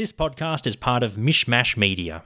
This podcast is part of Mishmash Media.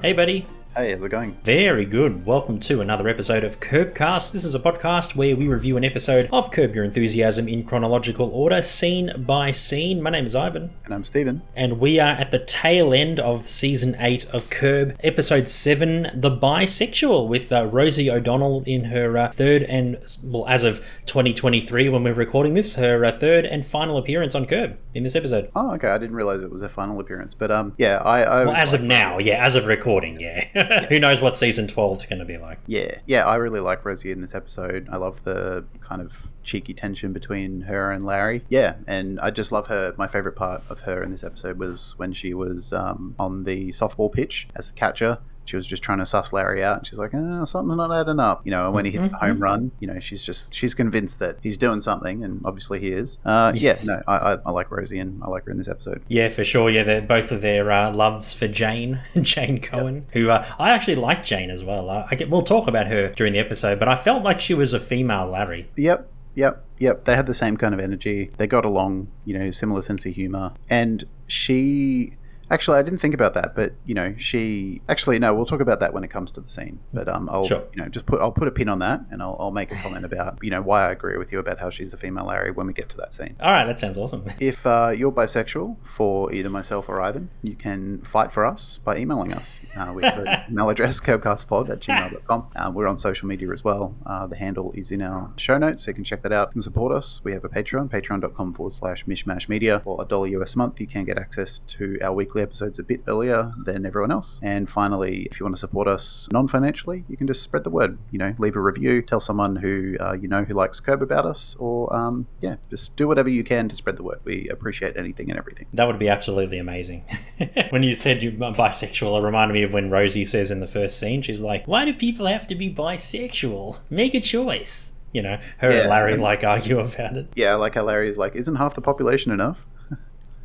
Hey, buddy. Hey, how's it going? Very good. Welcome to another episode of Curbcast. This is a podcast where we review an episode of Curb Your Enthusiasm in chronological order, scene by scene. My name is Ivan, And I'm Steven. and we are at the tail end of season 8 of Curb, episode 7, The Bisexual, with uh, Rosie O'Donnell in her uh, third and, well, as of 2023 when we're recording this, her uh, third and final appearance on Curb in this episode. Oh, okay. I didn't realize it was a final appearance, but um, yeah, I, I Well, as of now, yeah, as of recording, yeah. Who knows what season 12 is going to be like. yeah, yeah, I really like Rosie in this episode. I love the kind of cheeky tension between her and Larry. Yeah, and I just love her. My favorite part of her in this episode was when she was um, on the softball pitch as the catcher. She was just trying to suss Larry out, and she's like, oh, "Something's not adding up," you know. And when he hits the home run, you know, she's just she's convinced that he's doing something, and obviously he is. Uh, Yes. Yeah, no, I, I, I like Rosie, and I like her in this episode. Yeah, for sure. Yeah, they're both of their uh, loves for Jane, Jane Cohen, who uh, I actually like Jane as well. Uh, I get, we'll talk about her during the episode, but I felt like she was a female Larry. Yep, yep, yep. They had the same kind of energy. They got along, you know, similar sense of humor. And she. Actually, I didn't think about that, but you know, she actually no. We'll talk about that when it comes to the scene. But um, I'll Sure. you know just put I'll put a pin on that, and I'll, I'll make a comment about you know why I agree with you about how she's a female Larry when we get to that scene. All right, that sounds awesome. If uh, you're bisexual for either myself or Ivan, you can fight for us by emailing us uh, with the email address curbcastpod at gmail.com. Uh, we're on social media as well. Uh, the handle is in our show notes, so you can check that out and support us. We have a Patreon, patreon.com forward slash mishmash media. For a dollar US a month, you can get access to our weekly episodes a bit earlier than everyone else. And finally, if you want to support us non financially, you can just spread the word. You know, leave a review, tell someone who uh, you know who likes Curb about us, or um, yeah, just do whatever you can to spread the word. We appreciate anything and everything. That would be absolutely amazing. when you said you're bisexual, it reminded me of when Rosie says in the first scene, she's like, Why do people have to be bisexual? Make a choice. You know, her Yeah, and Larry and- like argue about it. Yeah, like how Larry is like, isn't half the population enough?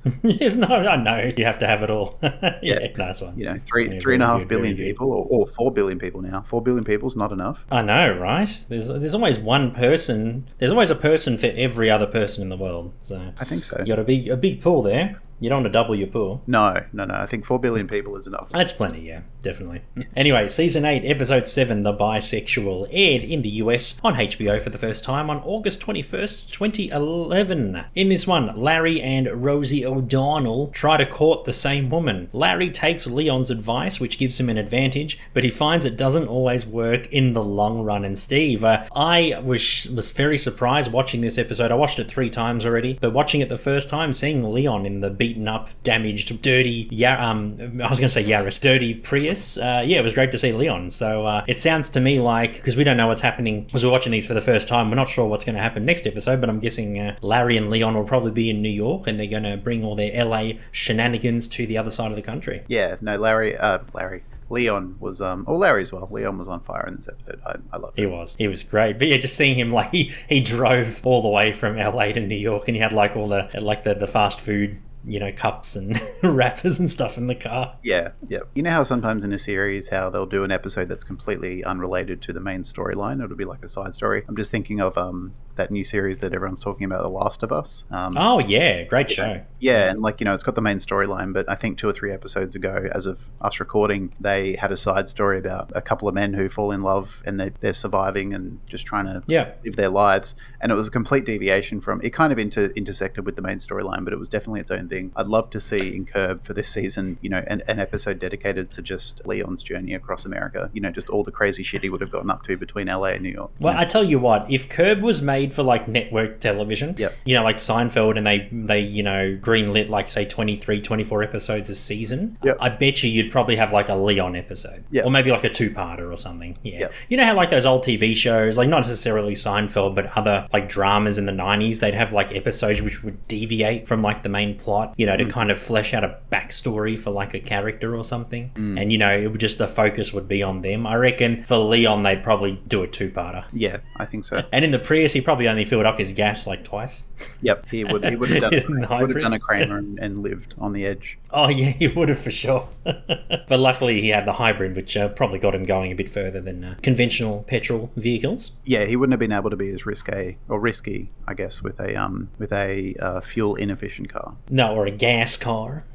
yes, no, I know. You have to have it all. yeah, nice one. You know, three Yeah, three and a half billion people, or, or four billion people now. Four billion people is not enough. I know, right? There's there's always one person. There's always a person for every other person in the world. So I think so. you got a big a big pool there. You don't want to double your pool. No, no, no. I think four billion people is enough. That's plenty, yeah, definitely. Anyway, season 8, episode 7, The Bisexual, aired in the US on HBO for the first time on August 21st, 2011. In this one, Larry and Rosie O'Donnell try to court the same woman. Larry takes Leon's advice, which gives him an advantage, but he finds it doesn't always work in the long run. And Steve, uh, I was, was very surprised watching this episode. I watched it three times already, but watching it the first time, seeing Leon in the beaten up, damaged, dirty, yeah, um, I was going to say Yaris, dirty Prius. Uh, yeah, it was great to see Leon. So uh, it sounds to me like because we don't know what's happening because we're watching these for the first time, we're not sure what's going to happen next episode. But I'm guessing uh, Larry and Leon will probably be in New York, and they're going to bring all their LA shenanigans to the other side of the country. Yeah, no, Larry, uh, Larry, Leon was, um, or Larry as well. Leon was on fire in this episode. I, I loved He was. He was great. But yeah, just seeing him like he, he drove all the way from LA to New York and he had like all the like the, the fast food, you know, cups and wrappers and stuff in the car. Yeah, yeah. You know how sometimes in a series, how they'll do an episode that's completely unrelated to the main storyline. It'll be like a side story. I'm just thinking of um that new series that everyone's talking about, The Last of Us. Um, Oh yeah, great show. Yeah, and like you know, it's got the main storyline, but I think two or three episodes ago, as of us recording, they had a side story about a couple of men who fall in love and they, they're surviving and just trying to Yeah. live their lives. And it was a complete deviation from it. Kind of inter, intersected with the main storyline, but it was definitely its own thing. I'd love to see in Curb for this season, you know, an, an episode dedicated to just Leon's journey across America. You know, just all the crazy shit he would have gotten up to between LA and New York. Well, know? I tell you what, if Curb was made for like network television, Yep. you know, like Seinfeld, and they they you know greenlit like say 23, 24 episodes a season, Yep. I bet you you'd probably have like a Leon episode, Yep. or maybe like a two-parter or something. Yeah, Yep. you know how like those old TV shows, like not necessarily Seinfeld, but other like dramas in the nineties, they'd have like episodes which would deviate from like the main plot, you know, to mm. kind of flesh out a backstory for like a character or something, mm. and you know, it would just the focus would be on them. I reckon for Leon, they'd probably do a two-parter. yeah, I think so. And in the Prius, he probably probably only filled up his gas like twice. Yep, he would. He would have done. He would have done a Kramer and, and lived on the edge. Oh yeah, he would have for sure. but luckily, he had the hybrid, which uh, probably got him going a bit further than uh, conventional petrol vehicles. Yeah, he wouldn't have been able to be as risque or risky, I guess, with a um with a uh, fuel inefficient car. No, or a gas car,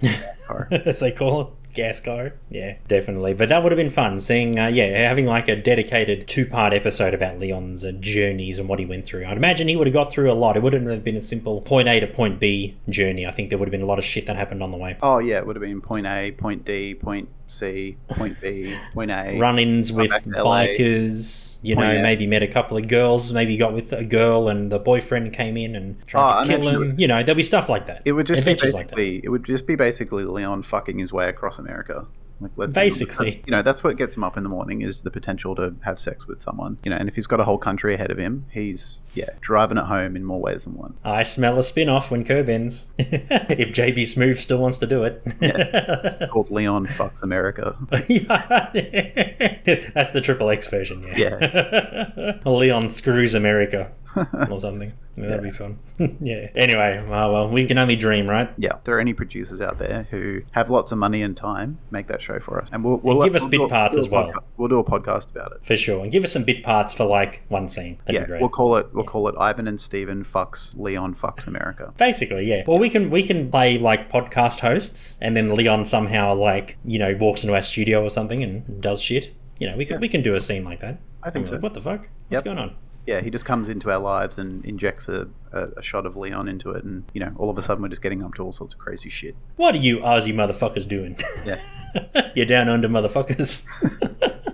car. as they call it. Gas car, yeah, definitely. But that would have been fun seeing, uh, yeah, having like a dedicated two-part episode about Leon's uh, journeys and what he went through. I'd imagine he would have got through a lot. It wouldn't have been a simple point A to point B journey. I think there would have been a lot of shit that happened on the way. Oh yeah, it would have been point A, point D, point C, point B, point A. run-ins with back LA. bikers. You know, maybe met a couple of girls. Maybe got with a girl, and the boyfriend came in and tried Oh, to kill him. would- You know, there'll be stuff like that. It would just be Adventures like basically. it would just be basically Leon fucking his way across America. Like let's. Basically. That's- you know, that's what gets him up in the morning is the potential to have sex with someone. You know, and if he's got a whole country ahead of him, he's yeah driving it home in more ways than one. I smell a spin-off when curb ends. if JB Smoove still wants to do it. It's called Leon fucks America. That's the triple X version, yeah. Yeah. Leon screws America or something. Yeah, That'd be fun. yeah. Anyway, well, well, we can only dream, right? Yeah, if there are any producers out there who have lots of money and time, make that show for us, and we'll, we'll give us we'll bit a- parts we'll as well. podca- We'll do a podcast about it. For sure. And give us some bit parts for like one scene. That'd yeah, be great. we'll call it we'll call it Ivan and Steven fucks Leon fucks America. Basically, yeah. Well, we can we can play like podcast hosts, and then Leon somehow like you know walks into our studio or something and does shit. You know, we can Yeah. we can do a scene like that. I think so. like, what the fuck? What's Yep. going on? Yeah, he just comes into our lives and injects a, a, a shot of Leon into it, and you know, all of a sudden we're just getting up to all sorts of crazy shit. What are you Aussie motherfuckers doing? Yeah, You're down under motherfuckers.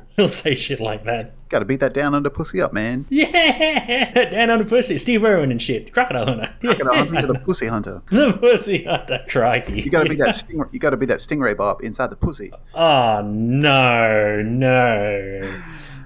He'll say shit like that. got to beat that down under pussy up, man. Yeah, down under pussy, Steve Irwin and shit, crocodile hunter. Got to hunt into the pussy hunter. the pussy hunter, crikey. You got to be that sting. You got to be that stingray bob inside the pussy. Oh no, no.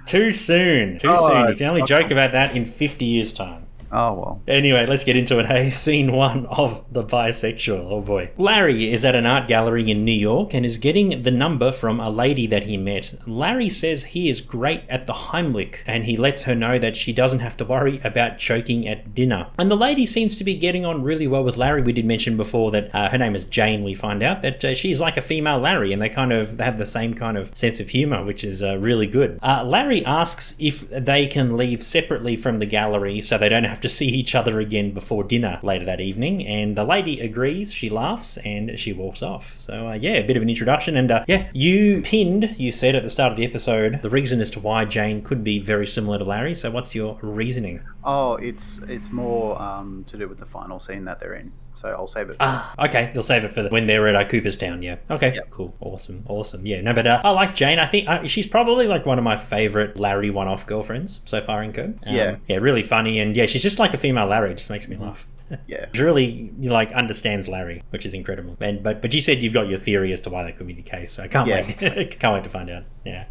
Too soon. Too Oh, soon. You can only oh, okay. joke about that in 50 years' time. Oh well. Anyway, let's get into it. Hey, scene one of the bisexual. Oh boy. Larry is at an art gallery in New York and is getting the number from a lady that he met. Larry says he is great at the Heimlich and he lets her know that she doesn't have to worry about choking at dinner. And the lady seems to be getting on really well with Larry. We did mention before that uh, her name is Jane. We find out that uh, she's like a female Larry and they kind of have the same kind of sense of humor, which is uh, really good. Uh, Larry asks if they can leave separately from the gallery so they don't have to see each other again before dinner later that evening. And the lady agrees, she laughs, and she walks off. So, uh, yeah, a bit of an introduction. And uh, yeah, you pinned, you said at the start of the episode, the reason as to why Jane could be very similar to Larry. So, what's your reasoning? Oh, it's it's more um, to do with the final scene that they're in. So I'll save it. Ah, okay. You'll save it for the, when they're at uh, Cooperstown. Yeah. Okay. Yep. Cool. Awesome. Awesome. Yeah. No, but uh, I like Jane. I think uh, she's probably like one of my favorite Larry one-off girlfriends so far in Curb. Um, Yeah. Yeah. Really funny, and yeah, she's just like a female Larry. It just makes me laugh. yeah. She really like understands Larry, which is incredible. And but but you said you've got your theory as to why that could be the case. So I can't Yeah. wait. can't wait to find out. Yeah.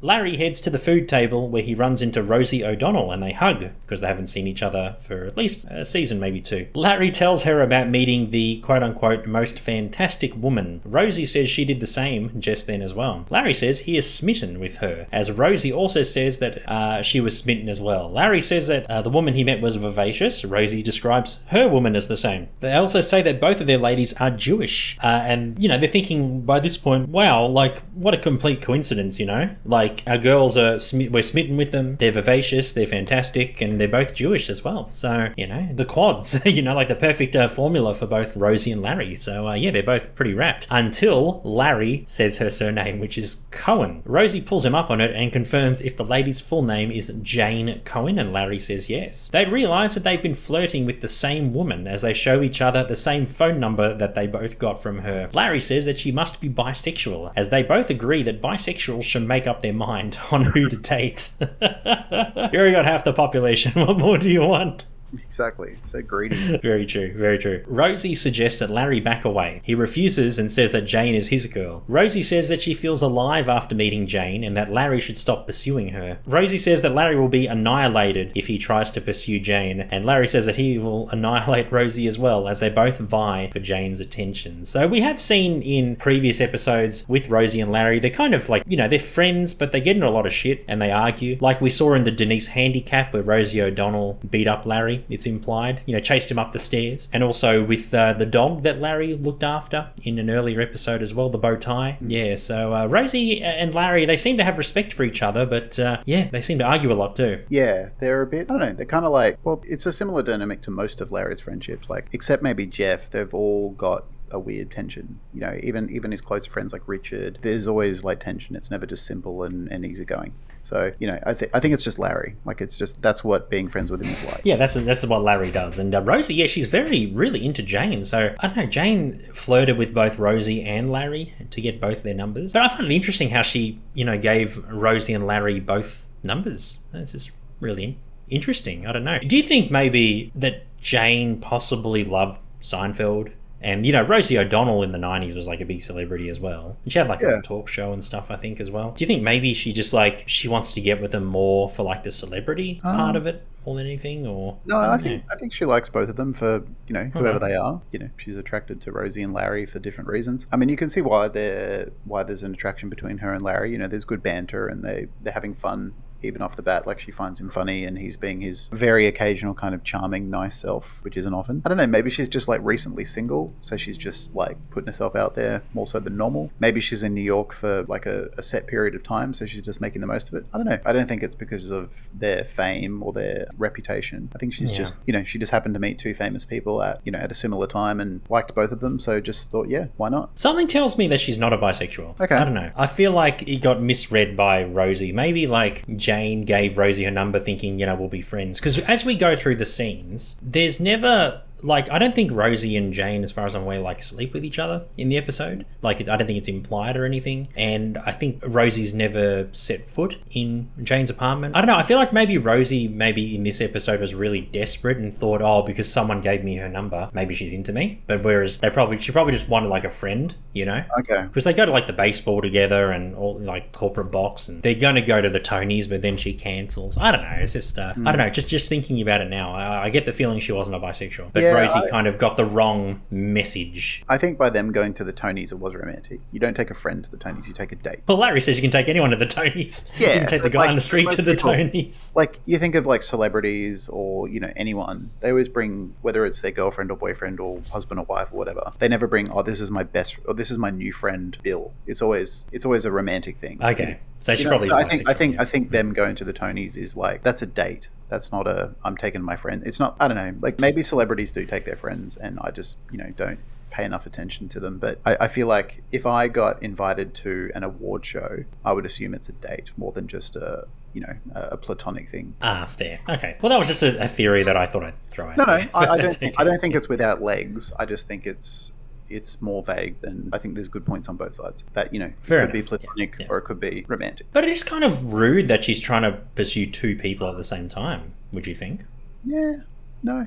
Larry heads to the food table where he runs into Rosie O'Donnell and they hug because they haven't seen each other for at least a season, maybe two. Larry tells her about meeting the quote unquote most fantastic woman. Rosie says she did the same just then as well. Larry says he is smitten with her, as Rosie also says that uh, she was smitten as well. Larry says that uh, the woman he met was vivacious. Rosie describes her woman as the same. They also say that both of their ladies are Jewish. Uh, and, you know, they're thinking by this point, wow, like, what a complete coincidence, you know? Like, our girls are, smi- we're smitten with them. They're vivacious, they're fantastic, and they're both Jewish as well. So, you know, the quads, you know, like the perfect uh, formula for both Rosie and Larry. So, uh, yeah, they're both pretty wrapped until Larry says her surname, which is Cohen. Rosie pulls him up on it and confirms if the lady's full name is Jane Cohen, and Larry says yes. They realize that they've been flirting with the same woman as they show each other the same phone number that they both got from her. Larry says that she must be bisexual, as they both agree that bisexuals should make up their mind on who to date. you already got half the population. What more do you want? Exactly. So greedy. Very true, very true. Rosie suggests that Larry back away. He refuses and says that Jane is his girl. Rosie says that she feels alive after meeting Jane and that Larry should stop pursuing her. Rosie says that Larry will be annihilated if he tries to pursue Jane, and Larry says that he will annihilate Rosie as well, as they both vie for Jane's attention. So we have seen in previous episodes with Rosie and Larry, they're kind of like, you know, they're friends, but they get into a lot of shit and they argue. Like we saw in the Denise handicap where Rosie O'Donnell beat up Larry, it's implied, you know, chased him up the stairs. And also with uh, the dog that Larry looked after in an earlier episode as well, the bow tie. Yeah, so uh, Rosie and Larry, they seem to have respect for each other, but uh, yeah, they seem to argue a lot too. Yeah, they're a bit. I don't know. They're kind of like. Well, it's a similar dynamic to most of Larry's friendships. Like, except maybe Jeff. They've all got a weird tension. You know, even even his close friends like Richard, there's always like tension. It's never just simple and, and easygoing. So you know, I think I think it's just Larry. Like it's just that's what being friends with him is like. Yeah, that's that's what Larry does. And uh, Rosie, yeah, she's very really into Jane. So I don't know. Jane flirted with both Rosie and Larry to get both their numbers. But I find it interesting how she you know gave Rosie and Larry both numbers. That's just really interesting. I don't know. Do you think maybe that Jane possibly loved Seinfeld? And you know, Rosie O'Donnell in the '90s was like a big celebrity as well. And she had like Yeah. a talk show and stuff, I think, as well. Do you think maybe she just like she wants to get with them more for like the celebrity part um, of it more than anything, or No, I don't think know. I think she likes both of them for you know whoever Okay. they are. You know, she's attracted to Rosie and Larry for different reasons. I mean, you can see why there why there's an attraction between her and Larry. You know, there's good banter and they they're having fun even off the bat. Like she finds him funny and he's being his very occasional kind of charming, nice self, which isn't often. I don't know. Maybe she's just like recently single, so she's just like putting herself out there more so than normal. Maybe she's in New York for like a, a set period of time, so she's just making the most of it. I don't know. I don't think it's because of their fame or their reputation. I think she's Yeah. just you know she just happened to meet two famous people at you know at a similar time and liked both of them, so just thought yeah, why not? Something tells me that she's not a bisexual. Okay. I don't know. I feel like it got misread by Rosie. Maybe like Jane gave Rosie her number thinking, you know, we'll be friends. Because as we go through the scenes, there's never. Like, I don't think Rosie and Jane, as far as I'm aware, like sleep with each other in the episode. Like, I don't think it's implied or anything. And I think Rosie's never set foot in Jane's apartment. I don't know. I feel like maybe Rosie, maybe in this episode, was really desperate and thought, oh, because someone gave me her number, maybe she's into me. But whereas they probably, she probably just wanted like a friend, you know? Okay. because they go to like the baseball together and all like corporate box and they're going to go to the tonys but then she cancels i don't know it's just uh, i don't know just just thinking about it now I, I get the feeling she wasn't a bisexual but Yeah, rosie I- kind of got the wrong message. I think by them going to the Tonys, it was romantic. You don't take a friend to the Tonys; you take a date. well larry says you can take anyone to the tonys. Yeah, you can take the guy like, on the street to the people- tonys. like you think of like celebrities or you know anyone they always bring whether it's their girlfriend or boyfriend or husband or wife or whatever they never bring oh this is my best or this is my new friend bill. It's always it's always a romantic thing. Okay so she You know, probably so I think I think. I think them going to the Tonys is like that's a date. That's not a I'm taking my friend. It's not I don't know. Like maybe celebrities do take their friends and I just, you know, don't pay enough attention to them. But I, I feel like if I got invited to an award show, I would assume it's a date more than just a you know, a, a platonic thing. ah fair okay well that was just a, a theory that i thought i'd throw out No, no, I, I don't. Think. I don't think it's without legs. I just think it's it's more vague than I think. There's good points on both sides. That you know, Fair it could be enough. Yeah, platonic yeah. or it could be romantic. but it is kind of rude that she's trying to pursue two people at the same time would you think Yeah, no,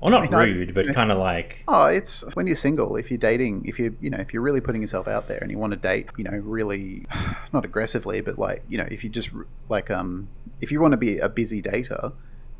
Well, not mean, I- rude, but kind of like Oh, it's when you're single. If you're dating, if you're you know, if you're really putting yourself out there and you want to date, you know, really, not aggressively, but like you know, if you just like um, if you want to be a busy dater,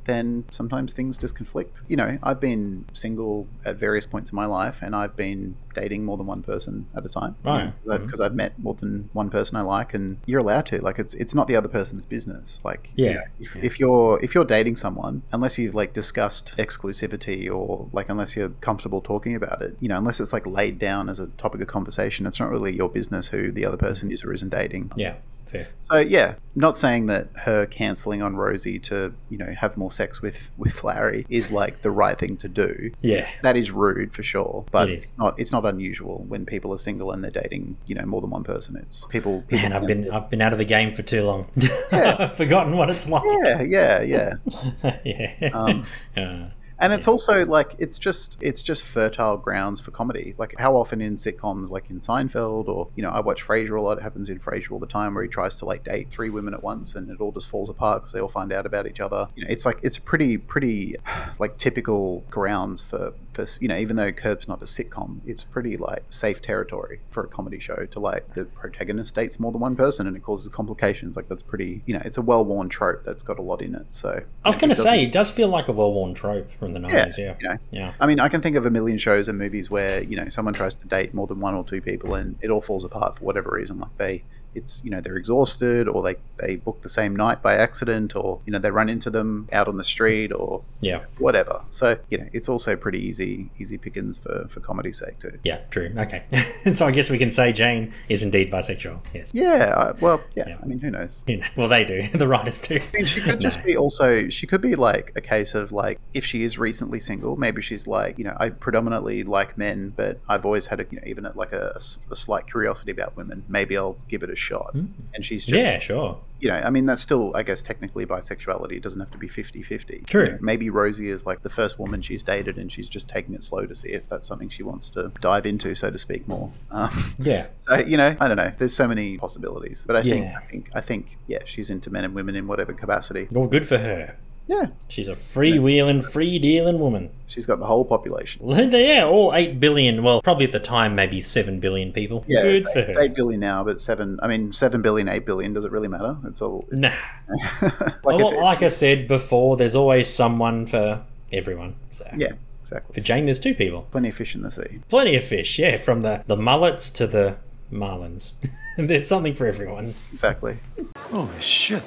then sometimes things just conflict. You know, I've been single at various points in my life, and I've been dating more than one person at a time. Right. Because Mhm. I've met more than one person I like, and you're allowed to. Like, it's it's not the other person's business. Like, you Yeah, know, if, yeah. if you're if you're dating someone, unless you've like discussed exclusivity or like unless you're comfortable talking about it, you know, unless it's like laid down as a topic of conversation, it's not really your business who the other person is or isn't dating. yeah, fair. So yeah, not saying that her cancelling on Rosie to you know have more sex with with Larry is like the right thing to do. Yeah, That is rude for sure, but It it's not it's not unusual when people are single and they're dating you know more than one person. It's people. people man, I've been I've been out of the game for too long. Yeah. I've forgotten what it's like. Yeah, yeah, yeah. yeah. Um, Uh, and it's also like it's just it's just fertile grounds for comedy. Like how often in sitcoms, like in Seinfeld, or you know, I watch Frasier a lot. It happens in Frasier all the time, where he tries to like date three women at once, and it all just falls apart because they all find out about each other. You know, it's like it's a pretty pretty like typical grounds for for you know, even though Curb's not a sitcom, it's pretty like safe territory for a comedy show to like the protagonist dates more than one person and it causes complications. Like that's pretty you know, it's a well worn trope that's got a lot in it. So I was going to say, it does feel like a well worn trope from the 90s, yeah. you know. Yeah. I mean, I can think of a million shows and movies where you know someone tries to date more than one or two people, and it all falls apart for whatever reason. Like they, it's you know they're exhausted, or they they book the same night by accident, or you know they run into them out on the street, or Yeah. whatever. So you know it's also pretty easy easy pickings for for comedy's sake too. Yeah, true. Okay. so I guess we can say Jane is indeed bisexual. Yes. Yeah, well, yeah, Yeah. I mean, who knows? You know, Well, they do. the writers do. I mean, she could just No. be also, she could be like a case of like, if she is recently single, maybe she's like, you know, I predominantly like men, but I've always had a, you know, even like a, a slight curiosity about women. Maybe I'll give it a shot. And she's just, yeah, sure. you know, I mean, that's still, I guess, technically bisexuality. It doesn't have to be 50 50. True. maybe Rosie is like the first woman she's dated and she's just taking it slow to see if that's something she wants to dive into, so to speak, more. Um, Yeah. so you know, I don't know. There's so many possibilities, but I think, Yeah. I think, I think, yeah, she's into men and women in whatever capacity. Well, good for her. Yeah, She's a freewheeling, free dealing woman. she's got the whole population. Yeah, all 8 billion, well, probably at the time, maybe 7 billion people. Yeah, good it's, for it's her. eight billion now, but seven. I mean, seven billion, eight billion. Does it really matter? It's all. It's, Nah. like Well, if it- like I said before, there's always someone for everyone. So yeah, Exactly. for. Jane, there's two people. Plenty of fish in the sea. Plenty of fish, yeah, from the, the mullets to the marlins. there's something for everyone. Exactly. Holy shit.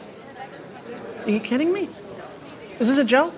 Are you kidding me? Is this a joke?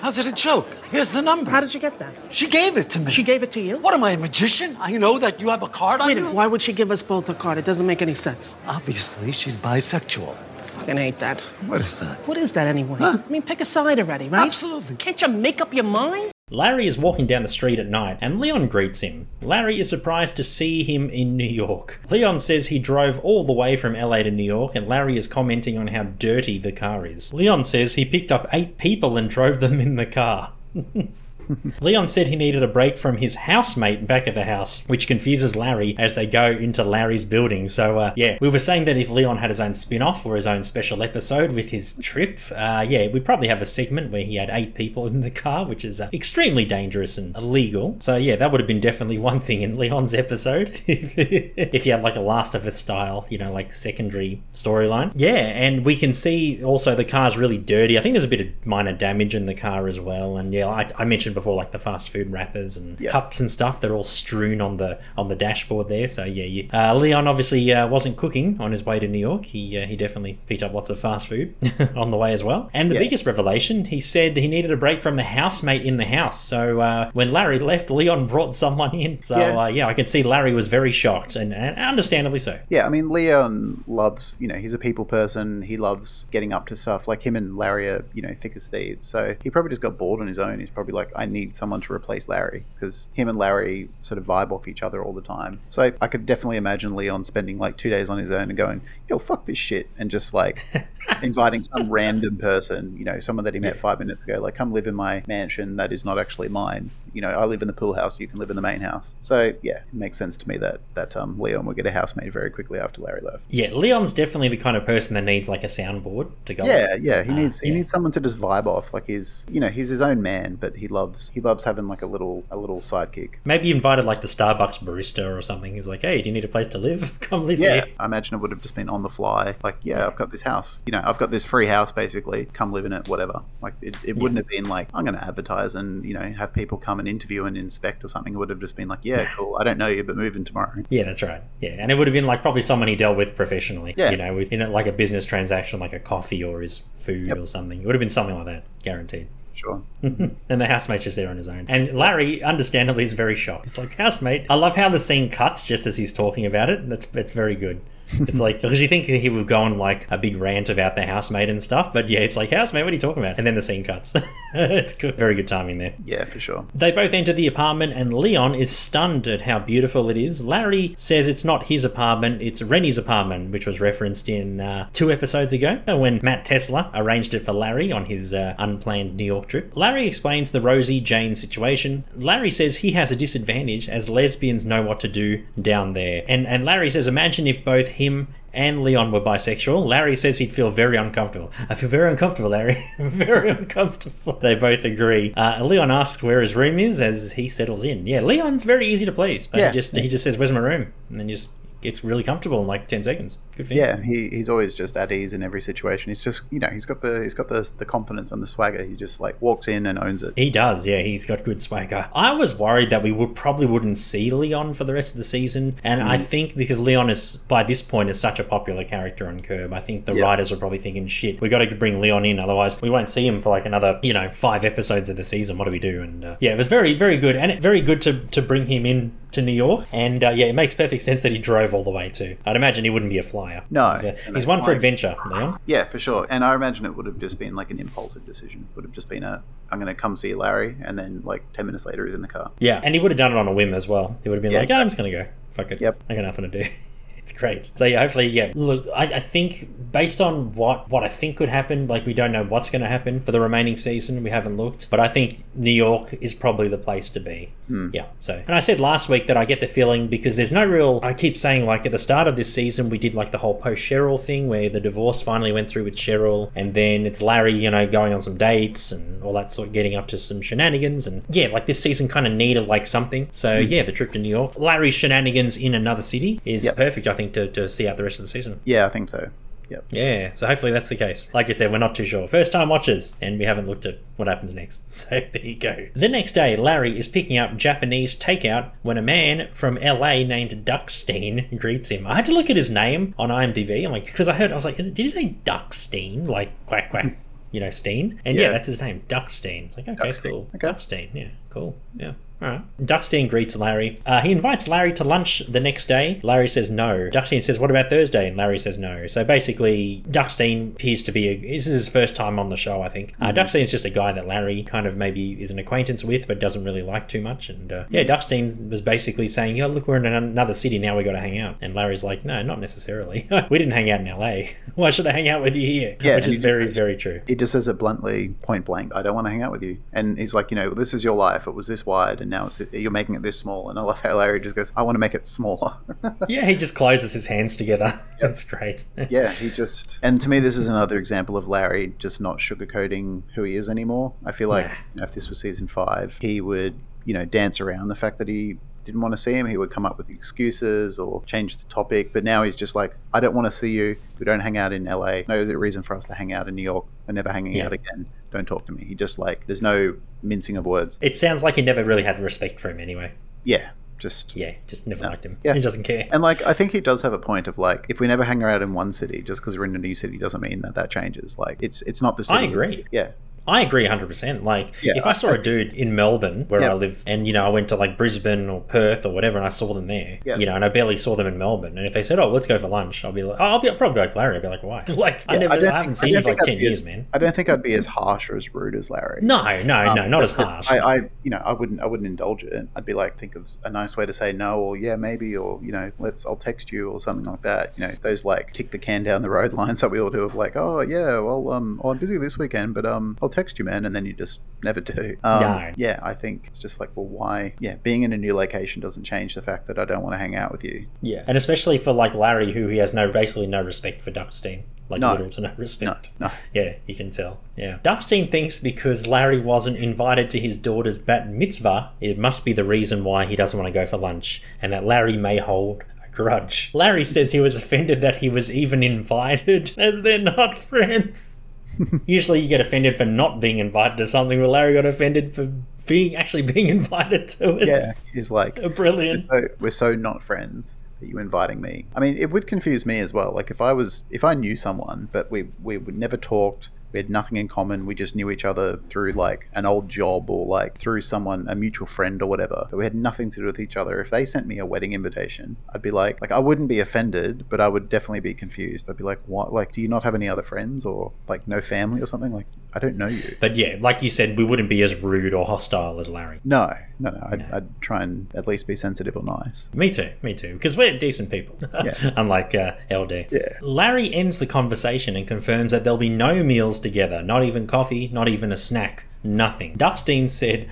How's it a joke? Here's the number. How did you get that? She gave it to me. She gave it to you? What am I, a magician? I know that you have a card on Wait a you. why would she give us both a card? It doesn't make any sense. Obviously, she's bisexual. Fucking hate that. What is that? What is that anyway? I mean, pick a side already, right? Absolutely. Can't you make up your mind? Larry is walking down the street at night and Leon greets him. Larry is surprised to see him in New York. Leon says he drove all the way from LA to New York and Larry is commenting on how dirty the car is. Leon says he picked up eight people and drove them in the car. Leon said he needed a break from his housemate back at the house, which confuses Larry as they go into Larry's building. So, uh, yeah, we were saying that if Leon had his own spin off or his own special episode with his trip, uh, yeah, we'd probably have a segment where he had eight people in the car, which is uh, extremely dangerous and illegal. So, yeah, that would have been definitely one thing in Leon's episode if, he had like a Last of Us style, you know, like secondary storyline. Yeah, and we can see also the car's really dirty. I think there's a bit of minor damage in the car as well. And yeah, I, I mentioned before like the fast food wrappers and Yeah. cups and stuff. They're all strewn on the on the dashboard there. So yeah, you, uh, Leon obviously uh, wasn't cooking on his way to New York. He uh, he definitely picked up lots of fast food on the way as well. And the Yeah. biggest revelation, he said he needed a break from the housemate in the house. So uh, when Larry left, Leon brought someone in. So Yeah. uh, yeah, I can see Larry was very shocked and, and understandably so. Yeah, I mean, Leon loves, you know, he's a people person. He loves getting up to stuff. Like him and Larry are, you know, thick as thieves. So he probably just got bored on his own. He's probably like, I need someone to replace Larry because him and Larry sort of vibe off each other all the time. So I could definitely imagine Leon spending like two days on his own and going, yo, fuck this shit. And just like inviting some random person, you know, someone that he met five minutes ago, like, come live in my mansion that is not actually mine. You know, I live in the pool house, you can live in the main house. So yeah, it makes sense to me that that um, Leon would get a housemate very quickly after Larry left. Yeah, Leon's definitely the kind of person that needs like a soundboard to go. Yeah, with. yeah, he Ah, needs he needs someone to just vibe off. Like he's you know he's his own man, but he loves he loves having like a little a little sidekick. Maybe you invited like the Starbucks barista or something. He's like, hey, do you need a place to live? Come live Yeah, here. I imagine it would have just been on the fly. Like, yeah, I've got this house. You know, I've got this free house. Basically, come live in it. Whatever. Like, it, it wouldn't have been like I'm going to advertise and you know have people come and interview and inspect or something. It would have just been like, yeah, cool. I don't know you, but moving tomorrow. Yeah, that's right. Yeah, and it would have been like probably someone he dealt with professionally. Yeah. You know, with you know, like a business transaction, like a coffee or his food Yep. or something. It would have been something like that, guaranteed. Sure. And the housemate's just there on his own. And Larry, understandably, is very shocked. It's like, housemate. I love how the scene cuts just as he's talking about it. That's that's very good. It's like because you think he would go on like a big rant about the housemate and stuff, but yeah, it's like housemate, what are you talking about? And then the scene cuts. it's good, very good timing there. Yeah, for sure. They both enter the apartment, and Leon is stunned at how beautiful it is. Larry says it's not his apartment, it's Rennie's apartment, which was referenced in uh, two episodes ago when Matt Tesla arranged it for Larry on his uh, unplanned New York trip. Larry explains the Rosie Jane situation. Larry says he has a disadvantage as lesbians know what to do down there. And, and Larry says, imagine if both him and Leon were bisexual. Larry says he'd feel very uncomfortable. I feel very uncomfortable, Larry. very uncomfortable. They both agree. Uh, Leon asks where his room is as he settles in. Yeah, Leon's very easy to please. Like, Yeah. He just he just says, "Where's my room?" and then just gets really comfortable in like ten seconds. Yeah, he, he's always just at ease in every situation. He's just you know he's got the he's got the the confidence and the swagger. He just like walks in and owns it. He does, yeah. He's got good swagger. I was worried that we would probably wouldn't see Leon for the rest of the season, and I think because Leon is by this point is such a popular character on Curb, I think the Yeah. writers are probably thinking, "Shit, we got to bring Leon in, otherwise we won't see him for like another, you know, five episodes of the season. What do we do?" And uh, yeah, it was very, very good, and it, very good to to bring him in to New York. And uh, yeah, it makes perfect sense that he drove all the way too. I'd imagine he wouldn't be a No, he's, and he's one for adventure, Leon. Yeah, for sure. And I imagine it would have just been like an impulsive decision. Would have just been a I'm going to come see Larry, and then like ten minutes later he's in the car. Yeah, and he would have done it on a whim as well. He would have been Yeah. like, oh, I'm just going to go. Fuck it. Yep. I got nothing to do. It's great. So yeah, hopefully, yeah. Look, I, I think based on what what I think could happen, like we don't know what's going to happen for the remaining season. We haven't looked, but I think New York is probably the place to be. Hmm. Yeah. So, and I said last week that I get the feeling because there's no real. I keep saying like at the start of this season we did like the whole post Cheryl thing where the divorce finally went through with Cheryl, and then it's Larry, you know, going on some dates and all that sort of getting up to some shenanigans, and yeah, like this season kind of needed like something. So hmm. yeah, the trip to New York, Larry's shenanigans in another city is Yep. perfect. I think to, to see out the rest of the season. Yeah, I think so. Yep. Yeah, so hopefully that's the case. Like I said, we're not too sure. First time watchers, and we haven't looked at what happens next. So there you go. The next day, Larry is picking up Japanese takeout when a man from LA named Duckstein greets him. I had to look at his name on IMDb. I'm like, because I heard, I was like, is it, did he say Duckstein? Like quack quack, you know, Steen? And yeah, Yeah. that's his name, Duckstein. It's like, okay, Duckstein. cool. Okay. Duckstein, yeah, cool. Yeah. All right. Duckstein greets Larry. Uh, he invites Larry to lunch the next day. Larry says no. Duckstein says, "What about Thursday?" And Larry says no. So basically, Duckstein appears to be a, this is his first time on the show, I think. Uh, Duckstein's just a guy that Larry kind of maybe is an acquaintance with, but doesn't really like too much. And uh, yeah, Duckstein was basically saying, "Yeah, look, we're in an- another city now. We got to hang out." And Larry's like, "No, not necessarily. we didn't hang out in L.A. Why should I hang out with you here?" Yeah, which is he very, says- very true. He just says it bluntly, point blank. I don't want to hang out with you. And he's like, you know, this is your life. It was this wide, and now it's you're making it this small. And I love how Larry just goes, I want to make it smaller. Yeah, he just closes his hands together. That's great. yeah, he just. And to me, this is another example of Larry just not sugarcoating who he is anymore. I feel like Nah. you know, if this was season five, he would, you know, dance around the fact that he didn't want to see him. He would come up with excuses or change the topic. But now he's just like, I don't want to see you. We don't hang out in LA. No reason for us to hang out in New York. We're never hanging Yeah. out again. Don't talk to me. He just like, there's no mincing of words. It sounds like he never really had respect for him anyway. Yeah, just. Yeah, just never liked him. Yeah. He doesn't care. And like, I think he does have a point of like, if we never hang out in one city, just because we're in a new city doesn't mean that that changes. Like, it's it's not the city. I agree. Yeah, I agree 100%. Like, Yeah, if I saw I- a dude in Melbourne where Yeah. I live, and, you know, I went to, like, Brisbane or Perth or whatever, and I saw them there, Yeah. you know, and I barely saw them in Melbourne, and if they said, oh, let's go for lunch, I'll be like, oh, I'll be I'll probably be like, Larry, I'll be like, why? like, I never, I, don't haven't think- seen you for, like, I'd 10 be years, as- man. I don't think I'd be as harsh or as rude as Larry. No, no, no, Um, not as harsh. I, I, you know, I wouldn't, I wouldn't indulge it. I'd be like, think of a nice way to say no, or yeah, maybe, or you know, let's, I'll text you, or something like that. You know, those like kick the can down the road lines that we all do of like, oh yeah, well, um, oh, I'm busy this weekend, but um, I'll text you, man, and then you just never do. Um, No. Yeah, I think it's just like, well, why? Yeah, being in a new location doesn't change the fact that I don't want to hang out with you. yeah. And especially for, like, Larry, who he has no, basically no respect for Duckstein. Like, No. little to no No, respect. no. Yeah, you can tell. Yeah. Duckstein thinks because Larry wasn't invited to his daughter's bat mitzvah, it must be the reason why he doesn't want to go for lunch, and that Larry may hold a grudge. Larry says he was offended that he was even invited, as they're not friends. Usually you get offended for not being invited to something, but Larry got offended for being actually being invited to it. Yeah, he's like, Brilliant. so we're so not friends that you inviting me. I mean, it would confuse me as well. Like if I was, if I knew someone, but we we would never talked, we had nothing in common. We just knew each other through like an old job or like through someone, a mutual friend or whatever. But we had nothing to do with each other. If they sent me a wedding invitation, I'd be like, like I wouldn't be offended, but I would definitely be confused. I'd be like, what? Like, do you not have any other friends or like no family or something? Like, I don't know you. But yeah, like you said, we wouldn't be as rude or hostile as Larry. No, no, no. I'd, I'd try and at least be sensitive or nice. Me too, me too, because we're decent people, yeah. unlike uh, LD. Yeah. Larry ends the conversation and confirms that there'll be no meals together, not even coffee, not even a snack. Nothing. Duckstein said,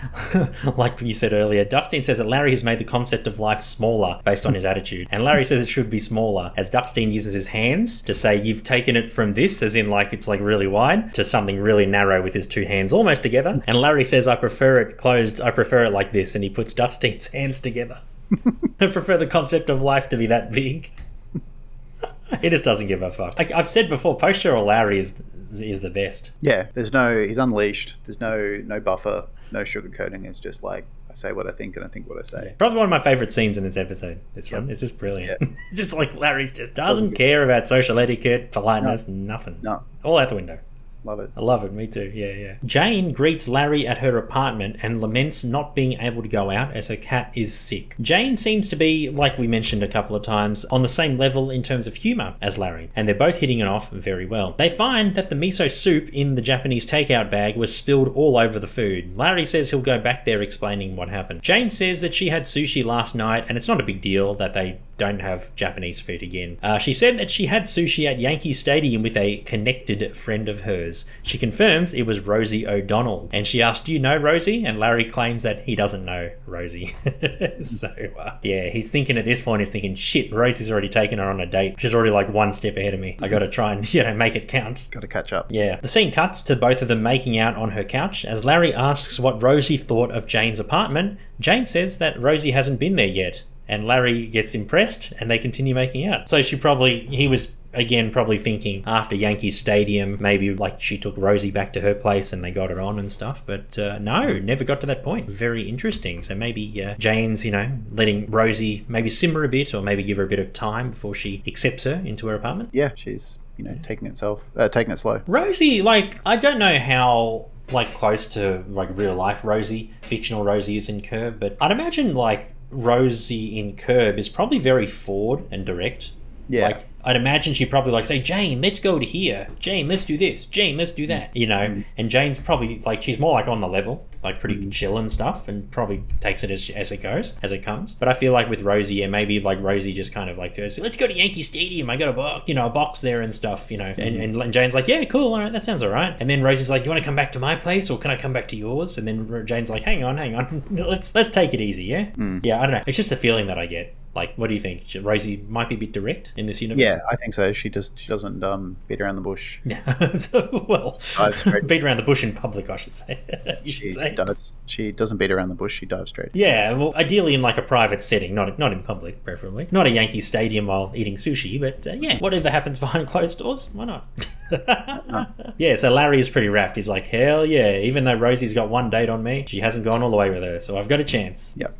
like you said earlier, Duckstein says that Larry has made the concept of life smaller based on his attitude. And Larry says it should be smaller, as Duckstein uses his hands to say, You've taken it from this, as in like it's like really wide, to something really narrow with his two hands almost together. And Larry says, I prefer it closed, I prefer it like this. And he puts Duckstein's hands together. I prefer the concept of life to be that big. he just doesn't give a fuck. Like I've said before, post or Larry is is the best. Yeah, there's no. He's unleashed. There's no no buffer, no sugarcoating. It's just like I say what I think and I think what I say. Probably one of my favorite scenes in this episode. This one, it's just brilliant. Yeah. it's just like Larry's just doesn't care about social etiquette, politeness, nothing. No, All out the window. Love it. I love it, me too. Yeah, yeah. Jane greets Larry at her apartment and laments not being able to go out as her cat is sick. Jane seems to be, like we mentioned a couple of times, on the same level in terms of humour as Larry, and they're both hitting it off very well. They find that the miso soup in the Japanese takeout bag was spilled all over the food. Larry says he'll go back there explaining what happened. Jane says that she had sushi last night and it's not a big deal that they don't have Japanese food again. Uh, she said that she had sushi at Yankee Stadium with a connected friend of hers. She confirms it was Rosie O'Donnell, and she asked, "Do you know Rosie?" And Larry claims that he doesn't know Rosie. so uh, yeah, he's thinking at this point, he's thinking, "Shit, Rosie's already taken her on a date. She's already like one step ahead of me. I got to try and you know make it count." Got to catch up. Yeah. The scene cuts to both of them making out on her couch as Larry asks what Rosie thought of Jane's apartment. Jane says that Rosie hasn't been there yet. And Larry gets impressed and they continue making out. So she probably, he was again probably thinking after Yankee Stadium, maybe like she took Rosie back to her place and they got it on and stuff. But uh, no, never got to that point. Very interesting. So maybe uh, Jane's, you know, letting Rosie maybe simmer a bit or maybe give her a bit of time before she accepts her into her apartment. Yeah, she's you know taking itself, uh, taking it slow. Rosie, like, I don't know how like close to like real life Rosie, fictional Rosie is in Curb, but I'd imagine like Rosie in Curb is probably very forward and direct. Yeah. Like I'd imagine she'd probably like say, Jane, let's go to here. Jane, let's do this. Jane, let's do that. You know, mm. and Jane's probably like she's more like on the level, like pretty mm. chill and stuff, and probably takes it as, as it goes, as it comes. But I feel like with Rosie, yeah, maybe like Rosie just kind of like goes, let's go to Yankee Stadium. I got a box, you know, a box there and stuff, you know. And, mm. and, and Jane's like, yeah, cool, all right, that sounds all right. And then Rosie's like, you want to come back to my place or can I come back to yours? And then Jane's like, hang on, hang on, let's let's take it easy, yeah. Yeah, I don't know. It's just a feeling that I get. Like, what do you think? Rosie might be a bit direct in this universe. Yeah, I think so. She just she doesn't um, beat around the bush. Yeah. so, well, beat around the bush in public, I should say. She, should say. she dives. She doesn't beat around the bush. She dives straight. Yeah, well, ideally in like a private setting, not not in public, preferably. Not a Yankee Stadium while eating sushi, but uh, yeah, whatever happens behind closed doors, why not? yeah, so Larry is pretty wrapped. He's like, hell yeah, even though Rosie's got one date on me, she hasn't gone all the way with her, so I've got a chance. Yep.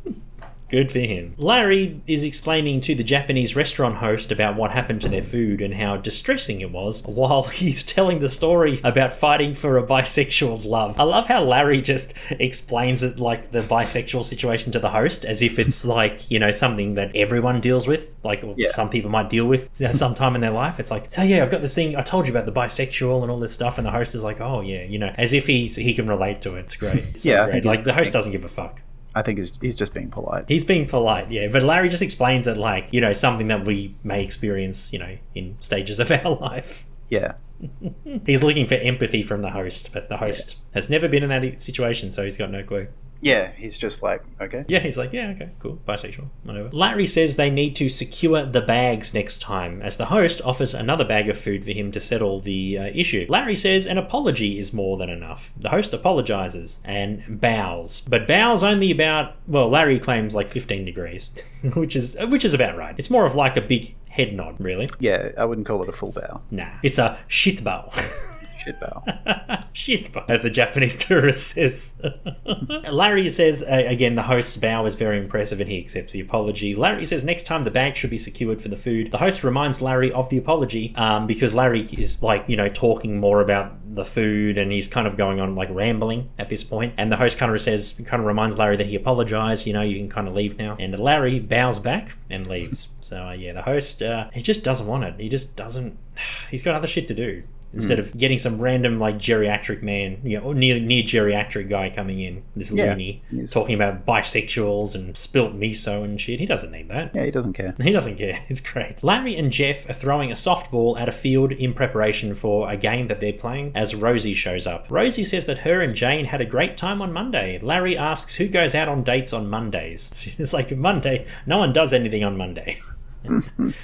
Good for him. Larry is explaining to the Japanese restaurant host about what happened to their food and how distressing it was while he's telling the story about fighting for a bisexual's love. I love how Larry just explains it like the bisexual situation to the host as if it's like, you know, something that everyone deals with, like or Yeah. some people might deal with sometime in their life. It's like, so yeah, I've got this thing, I told you about the bisexual and all this stuff, and the host is like, oh yeah, you know, as if he's he can relate to it. It's great. It's Yeah, great. like the host doesn't give a fuck. I think he's, he's just being polite. He's being polite, yeah. But Larry just explains it like, you know, something that we may experience, you know, in stages of our life. Yeah. He's looking for empathy from the host, but the host has never been in that situation, so he's got no clue. Yeah. He's just like okay. Yeah, he's like, yeah, okay, cool, bisexual, whatever. Larry says they need to secure the bags next time, as the host offers another bag of food for him to settle the uh, issue. Larry says an apology is more than enough. The host apologizes and bows, but bows only about well, Larry claims like 15 degrees, which is which is about right. It's more of like a big head nod, really. Yeah. I wouldn't call it a full bow. Nah, it's a shit bow. Shit bow. Shit, bow. as the Japanese tourist says. Larry says, uh, again, the host's bow is very impressive and he accepts the apology. Larry says next time the bag should be secured for the food. The host reminds Larry of the apology um, because Larry is like, you know, talking more about the food and he's kind of going on like rambling at this point. And the host kind of says, kind of reminds Larry that he apologized, you know, you can kind of leave now. And Larry bows back and leaves. So, uh, yeah, the host, uh, he just doesn't want it. He just doesn't, he's got other shit to do instead hmm. of getting some random like geriatric man, you know, near near geriatric guy coming in, this Yeah, loony, he's- talking about bisexuals and spilt miso and shit. He doesn't need that. Yeah, he doesn't care. He doesn't care. It's great. Larry and Jeff are throwing a softball at a field in preparation for a game that they're playing as Rosie shows up. Rosie says that her and Jane had a great time on Monday. Larry asks who goes out on dates on Mondays. It's like Monday, no one does anything on Monday.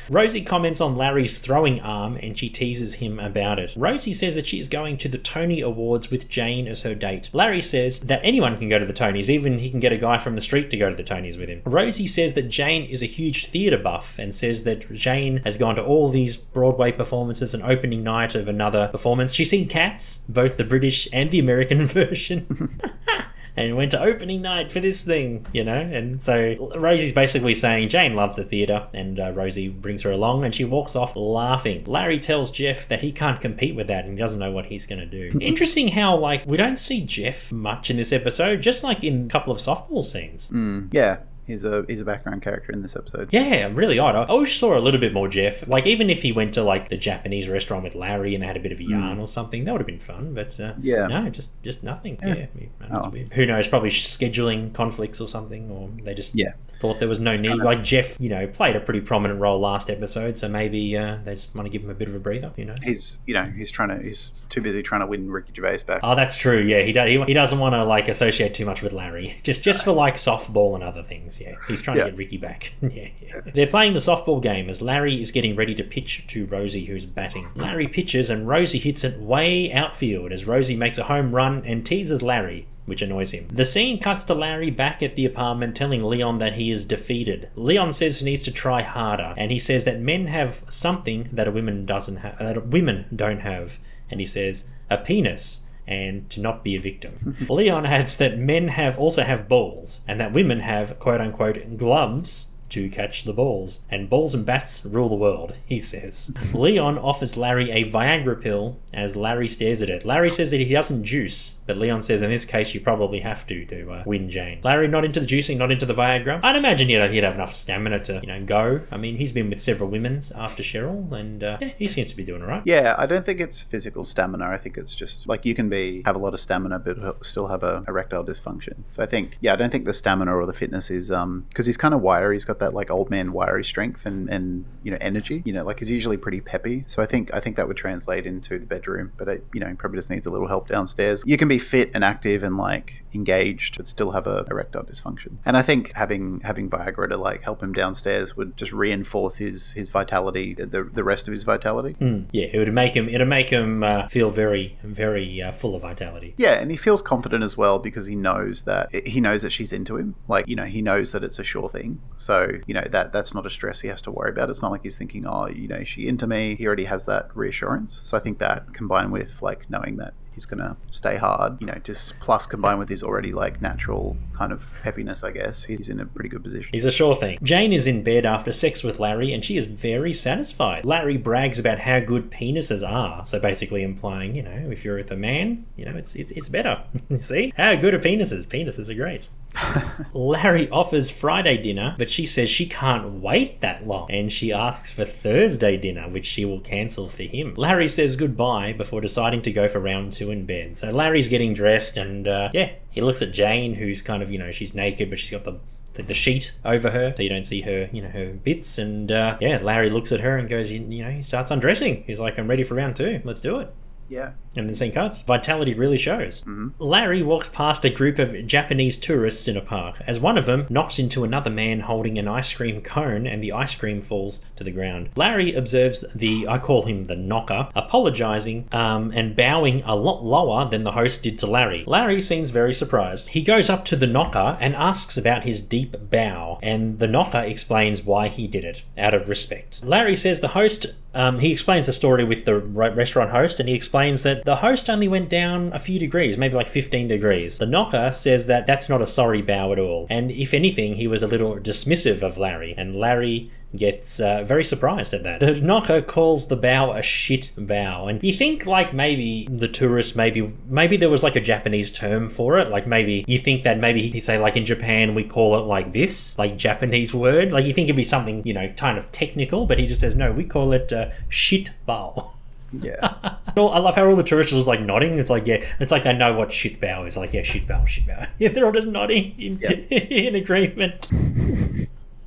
Rosie comments on Larry's throwing arm and she teases him about it. Rosie says that she is going to the Tony Awards with Jane as her date. Larry says that anyone can go to the Tonys, even he can get a guy from the street to go to the Tonys with him. Rosie says that Jane is a huge theatre buff and says that Jane has gone to all these Broadway performances and opening night of another performance. She's seen Cats, both the British and the American version. and went to opening night for this thing, you know. And so Rosie's basically saying Jane loves the theatre, and uh, Rosie brings her along, and she walks off laughing. Larry tells Jeff that he can't compete with that, and he doesn't know what he's going to do. Interesting how like we don't see Jeff much in this episode, just like in a couple of softball scenes. Yeah, he's a he's a background character in this episode. Yeah, really odd. I I wish saw a little bit more Jeff. Like even if he went to like the Japanese restaurant with Larry and they had a bit of a yarn or something, that would have been fun. But uh, Yeah. no, just just nothing. Yeah, that's Oh. Who knows? Probably scheduling conflicts or something, or they just Yeah. thought there was no need. Like Jeff, you know, played a pretty prominent role last episode, so maybe uh, they just want to give him a bit of a breather. You know. He's you know he's trying to he's too busy trying to win Ricky Gervais back. Oh, that's true. Yeah, he does. He, he doesn't want to like associate too much with Larry. Just just for like softball and other things. Yeah, he's trying Yeah. to get Ricky back. yeah, yeah. They're playing the softball game as Larry is getting ready to pitch to Rosie, who's batting. Larry pitches and Rosie hits it way outfield as Rosie makes a home run and teases Larry. Which annoys him. The scene cuts to Larry back at the apartment telling Leon that he is defeated. Leon says he needs to try harder, and he says that men have something that a woman doesn't have, that women don't have. And he says, a penis and to not be a victim. Leon adds that men have also have balls, and that women have quote unquote gloves to catch the balls. And balls and bats rule the world, he says. Leon offers Larry a Viagra pill as Larry stares at it. Larry says that he doesn't juice, but Leon says in this case you probably have to to uh, win Jane. Larry not into the juicing, not into the Viagra. I'd imagine he'd, he'd have enough stamina to, you know, go. I mean, he's been with several women after Cheryl, and uh, yeah, he seems to be doing alright. Yeah, I don't think it's physical stamina. I think it's just like you can be have a lot of stamina but still have a erectile dysfunction. So I think yeah, I don't think the stamina or the fitness is um because he's kind of wiry. He's got that like old man wiry strength and and you know energy. You know, like he's usually pretty peppy. So I think I think that would translate into the bedroom. But it, you know, he probably just needs a little help downstairs. You can be fit and active and like engaged but still have a erectile dysfunction. And I think having having Viagra to like help him downstairs would just reinforce his his vitality, the the rest of his vitality. Hmm. Yeah, it would make him. It'd make him uh, feel very, very uh, full of vitality. Yeah, and he feels confident as well because he knows that he knows that she's into him. Like you know, he knows that it's a sure thing. So you know that that's not a stress he has to worry about. It's not like he's thinking, oh, you know, is she into me. He already has that reassurance. So I think that combined with like knowing that he's gonna stay hard, you know, just plus combined with his already like natural kind of peppiness, I guess he's in a pretty good position. He's a sure thing. Jane is in bed after sex with Larry, and she is very satisfied. Larry brags about how good penises are, so basically implying, you know, if you're with a man, you know, it's it, it's better. See how good are penises? Penises are great. Larry offers Friday dinner, but she says she can't wait that long, and she asks for Thursday dinner, which she will cancel for him. Larry says goodbye before deciding to go for round two in bed. So Larry's getting dressed, and uh, yeah, he looks at Jane, who's kind of, you know, she's naked, but she's got the the, the sheet over her so you don't see her you know her bits and uh, yeah larry looks at her and goes you, you know he starts undressing he's like i'm ready for round two let's do it Yeah. And then scene cuts. Vitality really shows. Larry walks past a group of Japanese tourists in a park as one of them knocks into another man holding an ice cream cone and the ice cream falls to the ground. Larry observes the, I call him the knocker, apologizing um, and bowing a lot lower than the host did to Larry. Larry seems very surprised. He goes up to the knocker and asks about his deep bow, and the knocker explains why he did it out of respect. Larry says the host um, he explains the story with the restaurant host, and he explains that the host only went down a few degrees, maybe like 15 degrees. The knocker says that that's not a sorry bow at all, and if anything, he was a little dismissive of Larry, and Larry gets uh, very surprised at that. The knocker calls the bow a shit bow, and you think like maybe the tourist, maybe maybe there was like a Japanese term for it, like maybe you think that maybe he say like in Japan we call it like this, like Japanese word, like you think it'd be something you know kind of technical, but he just says no, we call it uh, shit bow. Yeah. I love how all the tourists are just like nodding. It's like, yeah, it's like they know what shit bow is. Like, yeah, shit bow, shit bow. Yeah, they're all just nodding in, Yeah. in agreement.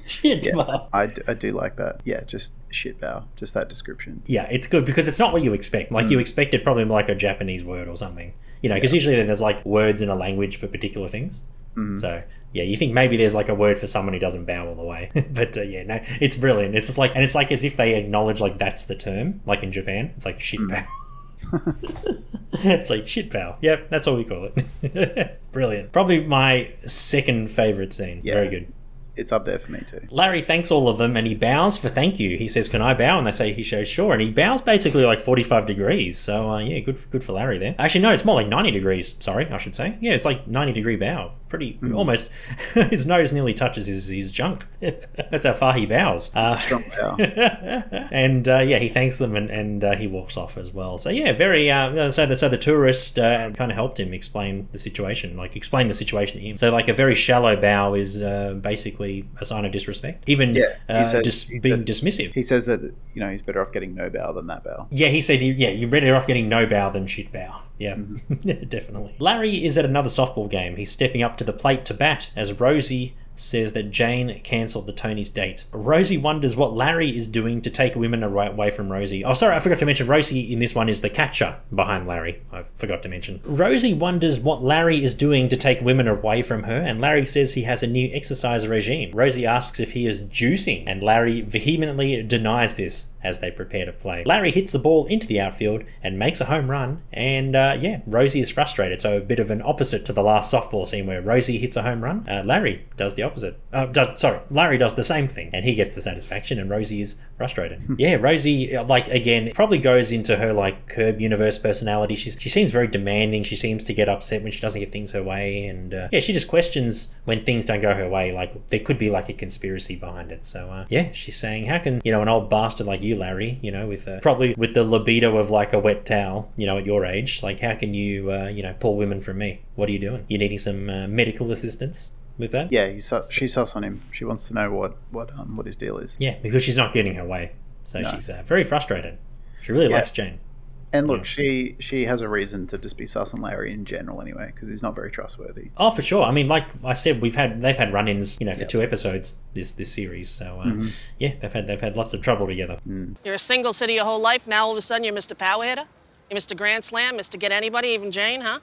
shit Yeah. bow. I, d- I do like that. Yeah, just shit bow. Just that description. Yeah, it's good because it's not what you expect. Like, Mm. you expected probably like a Japanese word or something. You know, because usually there's like words in a language for particular things. Mm-hmm. So, yeah, you think maybe there's like a word for someone who doesn't bow all the way. but uh, yeah, no, it's brilliant. It's just like, and it's like as if they acknowledge like that's the term, like in Japan. It's like shit Mm. bow. it's like shit bow. Yep, that's what we call it. Brilliant. Probably my second favorite scene. Yeah. Very good. It's up there for me too. Larry thanks all of them and he bows for thank you. He says, "Can I bow?" And they say he shows sure, and he bows basically like forty-five degrees. So uh, yeah, good for, good for Larry there. Actually, no, it's more like ninety degrees. Sorry, I should say. Yeah, it's like ninety degree bow. Pretty almost. his nose nearly touches his his junk. That's how far he bows. Uh, Strong bow. and uh, yeah, he thanks them and, and uh, he walks off as well. So yeah, very. Uh, so the so the tourist uh, kind of helped him explain the situation, like explain the situation to him. So like a very shallow bow is uh, a sign of disrespect, even Yeah, uh, says- just being says- dismissive. He says that you know he's better off getting no bow than that bow. Yeah, he said, yeah, you're better off getting no bow than shit bow. Yeah, Mm-hmm. definitely. Larry is at another softball game. He's stepping up to the plate to bat as Rosie says that Jane cancelled the Tony's date. Rosie wonders what Larry is doing to take women away from Rosie. Oh, sorry, I forgot to mention Rosie in this one is the catcher behind Larry. I forgot to mention. Rosie wonders what Larry is doing to take women away from her, and Larry says he has a new exercise regime. Rosie asks if he is juicing, and Larry vehemently denies this as they prepare to play. Larry hits the ball into the outfield and makes a home run, and uh, yeah, Rosie is frustrated. So a bit of an opposite to the last softball scene where Rosie hits a home run. Uh, Larry does the opposite. Uh, does, sorry, Larry does the same thing, and he gets the satisfaction, and Rosie is frustrated. yeah, Rosie, uh, like again, probably goes into her like Curb universe personality. She's she seems very demanding. She seems to get upset when she doesn't get things her way, and uh, yeah, she just questions when things don't go her way. Like there could be like a conspiracy behind it. So uh, yeah, she's saying, how can you know an old bastard like you, Larry, you know, with uh, probably with the libido of like a wet towel, you know, at your age, like how can you uh, you know pull women from me? What are you doing? You needing some uh, medical assistance with that? Yeah, he's su- she's sus on him. She wants to know what what um what his deal is. Yeah, because she's not getting her way, so No. she's uh, very frustrated. She really Yeah. likes Jane. And look, she she has a reason to just be sus on Larry in general anyway, because he's not very trustworthy. Oh, for sure. I mean, like I said, we've had they've had run-ins, you know, for Yeah. two episodes this this series. So uh, Mm-hmm. yeah, they've had they've had lots of trouble together. You're a single city your whole life. Now all of a sudden you're Mr. Power Hitter? You're Mr. Grand Slam, Mr. Get Anybody, even Jane, huh?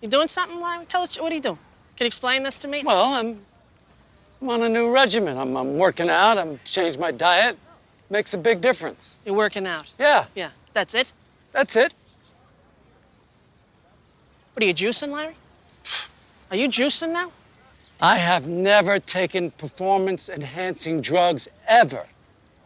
You doing something, Larry? Tell us what are you doing? Can you explain this to me? Well, I'm, I'm on a new regimen. I'm, I'm working out. I'm changed my diet. Makes a big difference. You're working out. Yeah, Yeah, that's it. that's it. What are you juicing, Larry? Are you juicing now? I have never taken performance-enhancing drugs ever.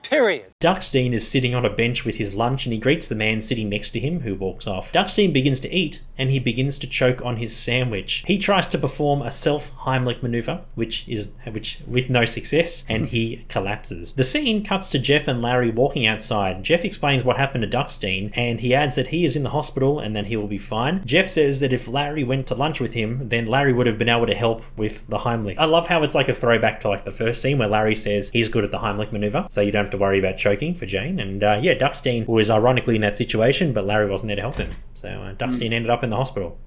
Period. Duckstein is sitting on a bench with his lunch and he greets the man sitting next to him, who walks off. Duckstein begins to eat and he begins to choke on his sandwich. He tries to perform a self Heimlich maneuver, which is which with no success, and he collapses. The scene cuts to Jeff and Larry walking outside. Jeff explains what happened to Duckstein and he adds that he is in the hospital and that he will be fine. Jeff says that if Larry went to lunch with him, then Larry would have been able to help with the Heimlich. I love how it's like a throwback to like the first scene where Larry says he's good at the Heimlich maneuver, so you don't have to worry about choking for Jane. And uh, yeah, Duckstein was ironically in that situation, but Larry wasn't there to help him. So uh, Duckstein ended up in the hospital.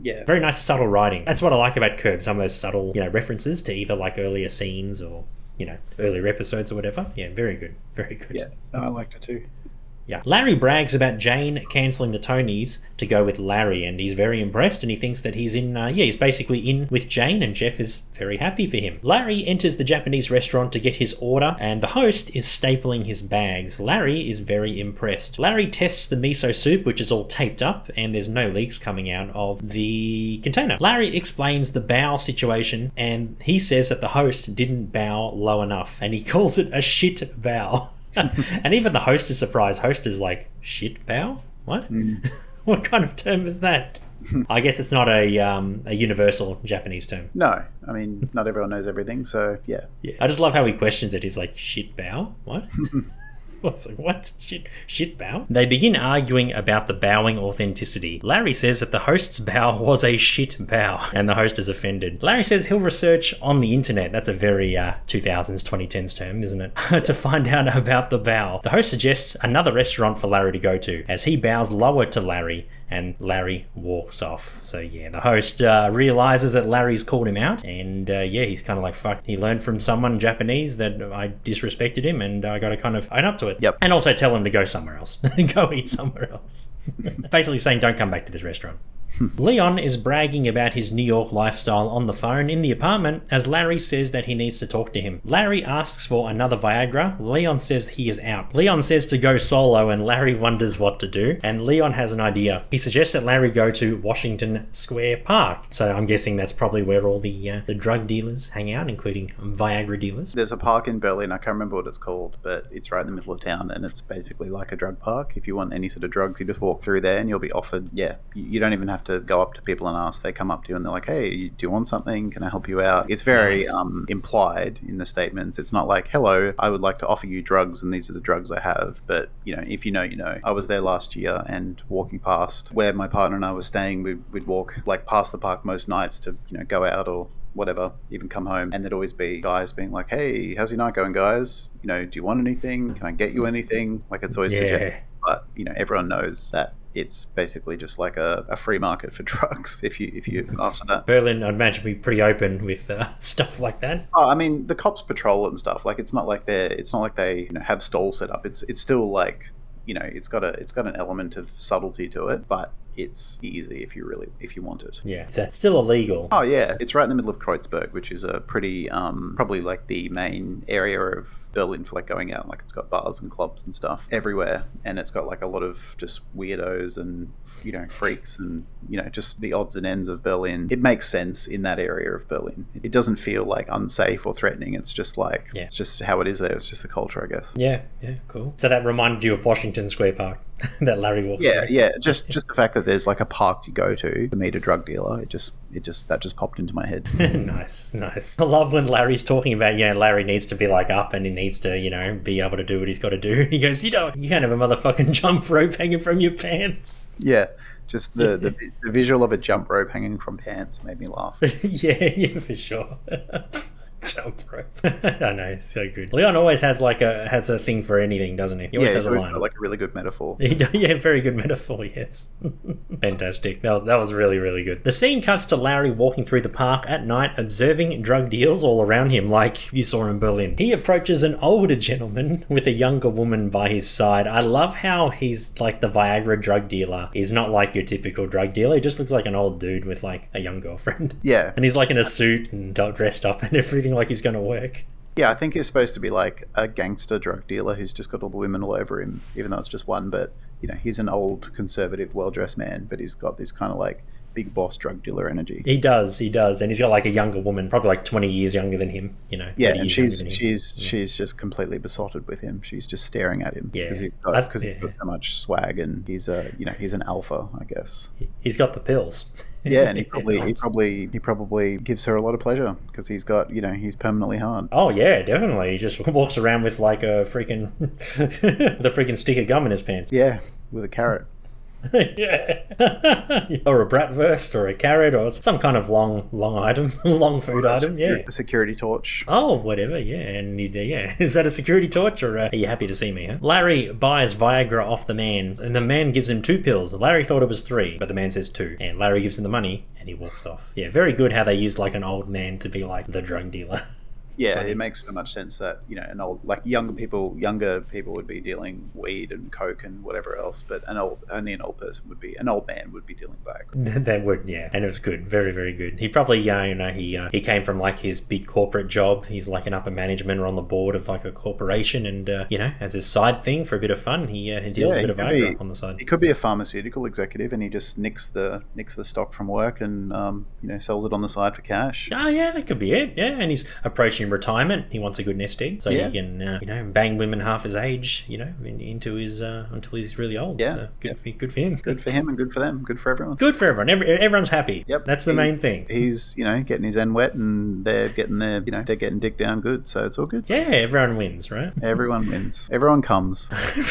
Yeah, Very nice subtle writing. That's what I like about Curb. Some of those subtle, you know, references to either like earlier scenes or you know earlier episodes or whatever. Yeah, very good, very good. yeah, no, I liked it too. Yeah. Larry brags about Jane cancelling the Tonys to go with Larry, and he's very impressed, and he thinks that he's in, uh, yeah, he's basically in with Jane, and Jeff is very happy for him. Larry enters the Japanese restaurant to get his order, and the host is stapling his bags. Larry is very impressed. Larry tests the miso soup, which is all taped up, and there's no leaks coming out of the container. Larry explains the bow situation, and he says that the host didn't bow low enough, and he calls it a shit bow. and even the host is surprised. Host is like, shit, bow? What? what kind of term is that? I guess it's not a um, a universal Japanese term. No, I mean, not everyone knows everything, so yeah. Yeah. I just love how he questions it. He's like, shit bow? What? I was like, what? Shit, shit bow? They begin arguing about the bowing authenticity. Larry says that the host's bow was a shit bow, and the host is offended. Larry says he'll research on the internet. That's a very uh, 2000s, 2010s term, isn't it? to find out about the bow. The host suggests another restaurant for Larry to go to, as he bows lower to Larry, and Larry walks off. So yeah, the host uh, realizes that Larry's called him out, and uh, yeah, he's kind of like, fuck. He learned from someone Japanese that I disrespected him, and I got to kind of own up to it. Yep. And also tell him to go somewhere else. go eat somewhere else. Basically saying, don't come back to this restaurant. Leon is bragging about his New York lifestyle on the phone in the apartment as Larry says that he needs to talk to him. Larry asks for another Viagra. Leon says he is out. Leon says to go solo and Larry wonders what to do. And Leon has an idea. He suggests that Larry go to Washington Square Park. So I'm guessing that's probably where all the uh, the drug dealers hang out, including Viagra dealers. There's a park in Berlin, I can't remember what it's called, but it's right in the middle of town and it's basically like a drug park. If you want any sort of drugs, you just walk through there and you'll be offered, yeah, you don't even have to go up to people and ask. They come up to you and they're like, hey, do you want something? Can I help you out? It's very Nice. um, implied in the statements. It's not like, hello, I would like to offer you drugs and these are the drugs I have. But, you know, if you know, you know. I was there last year and walking past where my partner and I were staying, we'd, we'd walk like past the park most nights to, you know, go out or whatever, even come home, and there'd always be guys being like, "Hey, how's your night going, guys? You know, do you want anything? Can I get you anything?" Like it's always Yeah. suggested, but you know, everyone knows that it's basically just like a, a free market for drugs. If you if you after that. Berlin, I'd imagine, be pretty open with uh, stuff like that. Oh, I mean, the cops patrol it and stuff. Like, it's not like they're, it's not like they you know, have stalls set up. It's, it's still like, you know, it's got a, it's got an element of subtlety to it, but it's easy if you really, if you want it. Yeah, it's uh, still illegal. Oh yeah, it's right in the middle of Kreuzberg, which is a pretty, um, probably like the main area of Berlin for like going out. Like, it's got bars and clubs and stuff everywhere, and it's got like a lot of just weirdos and you know freaks and you know just the odds and ends of Berlin. It makes sense in that area of Berlin. It doesn't feel like unsafe or threatening. It's just like Yeah. it's just how it is there. It's just the culture, I guess. Yeah, yeah, cool. So that reminded you of Washington Square Park that Larry walks Yeah, yeah. Just just the fact that there's like a park you go to to meet a drug dealer. It just it just that just popped into my head. nice, nice. I love when Larry's talking about, yeah, Larry needs to be like up and he needs to, you know, be able to do what he's got to do. He goes, you know, you can't have a motherfucking jump rope hanging from your pants. Yeah, just the, the, the visual of a jump rope hanging from pants made me laugh. yeah, yeah, for sure. jump rope. I know, so good. Leon always has like a has a thing for anything, doesn't he? He yeah, always he's has a line. got like a really good metaphor. He do- yeah, very good metaphor. Yes, fantastic. That was that was really really good. The scene cuts to Larry walking through the park at night, observing drug deals all around him, like you saw in Berlin. He approaches an older gentleman with a younger woman by his side. I love how he's like the Viagra drug dealer. He's not like your typical drug dealer. He just looks like an old dude with like a young girlfriend. Yeah, And he's like in a suit and dressed up and everything, like he's going to work. yeah. I think he's supposed to be like a gangster drug dealer who's just got all the women all over him, even though it's just one. But you know, he's an old, conservative, well-dressed man, but he's got this kind of like big boss drug dealer energy. He does, he does, and he's got like a younger woman, probably like twenty years younger than him. You know, Yeah, and she's than him. she's she's just completely besotted with him. She's just staring at him Yeah. because he's I- got because yeah. he's got so much swag and he's a you know he's an alpha, I guess. he's got the pills. Yeah, and he probably he probably he probably gives her a lot of pleasure because he's got you know he's permanently hard. Oh yeah, definitely. He just walks around with like a freaking the freaking stick of gum in his pants. Yeah, with a carrot. yeah. or a bratwurst or a carrot or some kind of long long item, long food item. Yeah. A security torch. Oh, whatever, yeah, and yeah, is that a security torch, or uh, are you happy to see me? Huh? Larry buys Viagra off the man, and the man gives him two pills. Larry thought it was three, but the man says two, and Larry gives him the money, and he walks off. Yeah, very good how they use like an old man to be like the drug dealer. Yeah, it makes so much sense that you know an old like younger people younger people would be dealing weed and coke and whatever else, but an old only an old person would be an old man would be dealing Viagra. that would, yeah, and it was good, very, very good. He probably, uh, you know, he uh, he came from like his big corporate job. He's like an upper management or on the board of like a corporation, and uh, you know, as his side thing for a bit of fun, he, uh, he deals Yeah, a bit of Viagra be- on the side. He could be a pharmaceutical executive, and he just nicks the nicks the stock from work and um, you know sells it on the side for cash. Oh yeah, that could be it. Yeah, and he's approaching in retirement. He wants a good nest egg, so Yeah. he can, uh, you know, bang women half his age, you know, in, into his uh, until he's really old. Yeah. so good, for, good for him. Good for him and good for them. Good for everyone. Good for everyone. Every, everyone's happy. Yep. that's the main thing. He's, you know, getting his end wet and they're getting their, you know, they're getting dick down good. So it's all good. Yeah, everyone wins, right? Everyone wins. Everyone comes.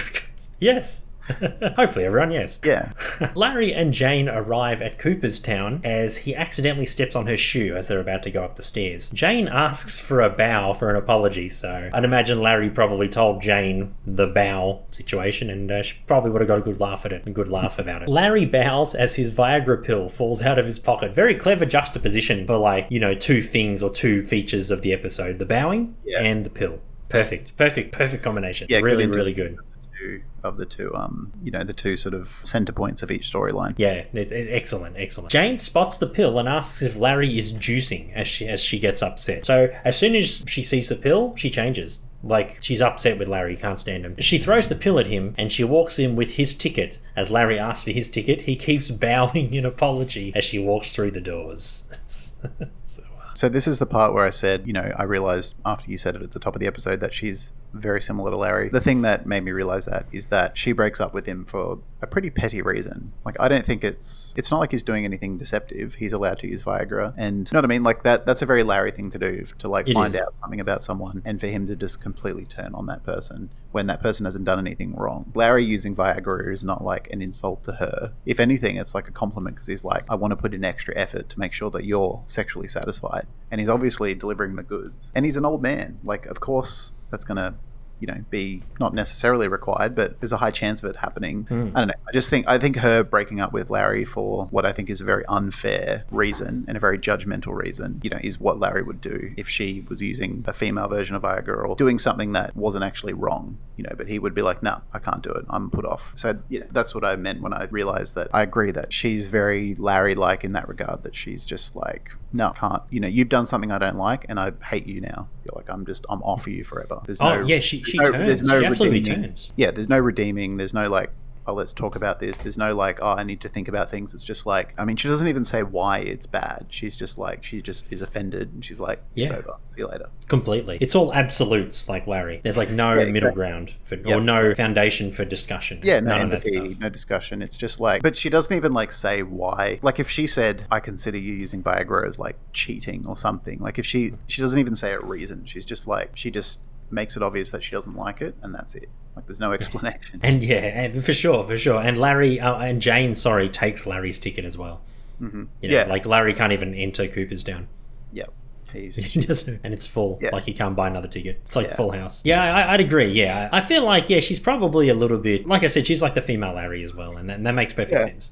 yes. Hopefully, everyone, yes. Yeah. Larry and Jane arrive at Cooperstown as he accidentally steps on her shoe as they're about to go up the stairs. Jane asks for a bow for an apology, so I'd imagine Larry probably told Jane the bow situation, and uh, she probably would have got a good laugh at it, a good laugh about it. Larry bows as his Viagra pill falls out of his pocket. Very clever juxtaposition for, like, you know, two things or two features of the episode the bowing Yeah. and the pill. Perfect, perfect, perfect combination. Yeah, really, inter- really good. Two of the two, um, you know, the two sort of center points of each storyline. Yeah, it, it- excellent, excellent. Jane spots the pill and asks if Larry is juicing as she as she gets upset. So as soon as she sees the pill, she changes. Like she's upset with Larry, can't stand him. She throws the pill at him and she walks in with his ticket. As Larry asks for his ticket, he keeps bowing in apology as she walks through the doors. so, uh, So this is the part where I said, you know, I realized after you said it at the top of the episode that she's very similar to Larry. The thing that made me realize that is that she breaks up with him for a pretty petty reason. Like I don't think it's it's not like he's doing anything deceptive. He's allowed to use Viagra and you know what I mean? Like that that's a very Larry thing to do to like It find is. out something about someone and for him to just completely turn on that person when that person hasn't done anything wrong. Larry using Viagra is not like an insult to her. If anything, it's like a compliment because he's like, I want to put in extra effort to make sure that you're sexually satisfied. And he's obviously delivering the goods. And he's an old man. Like, of course, that's going to you know be not necessarily required but there's a high chance of it happening. Hmm. I don't know. I just think i think her breaking up with larry for what i think is a very unfair reason and a very judgmental reason you know is what larry would do if she was using a female version of viagra or doing something that wasn't actually wrong you know but he would be like no i can't do it. I'm put off. So you know that's what i meant when i realized that i agree that she's very larry like in that regard that she's just like no. Can't. You know you've done something i don't like and i hate you now. You're like i'm just i'm off for you forever. There's Oh, no yeah, she- she there's turns. She absolutely turns. yeah there's no redeeming. There's no like oh let's talk about this there's no like oh i need to think about things it's just like i mean she doesn't even say why it's bad she's just like she just is offended and she's like it's Yeah. over see you later completely. It's all absolutes like Larry. There's like no Yeah, middle ground for, Yeah. or no foundation for discussion. Yeah, no None of that empathy, no discussion. It's just like, but she doesn't even like say why. Like if she said, "I consider you using Viagra as like cheating or something," like if she she doesn't even say a reason. She's just like she just makes it obvious that she doesn't like it, and that's it. Like there's no explanation. And yeah, and for sure, for sure. And Larry uh, and Jane, sorry, takes Larry's ticket as well. Mm-hmm. You know, Yeah. like Larry can't even enter Cooperstown. yep, he's He and it's full. Yeah. Like he can't buy another ticket. It's like Yeah. Full House. Yeah, I, I'd agree. Yeah, I feel like yeah, she's probably a little bit. Like I said, she's like the female Larry as well, and that, and that makes perfect Yeah. sense.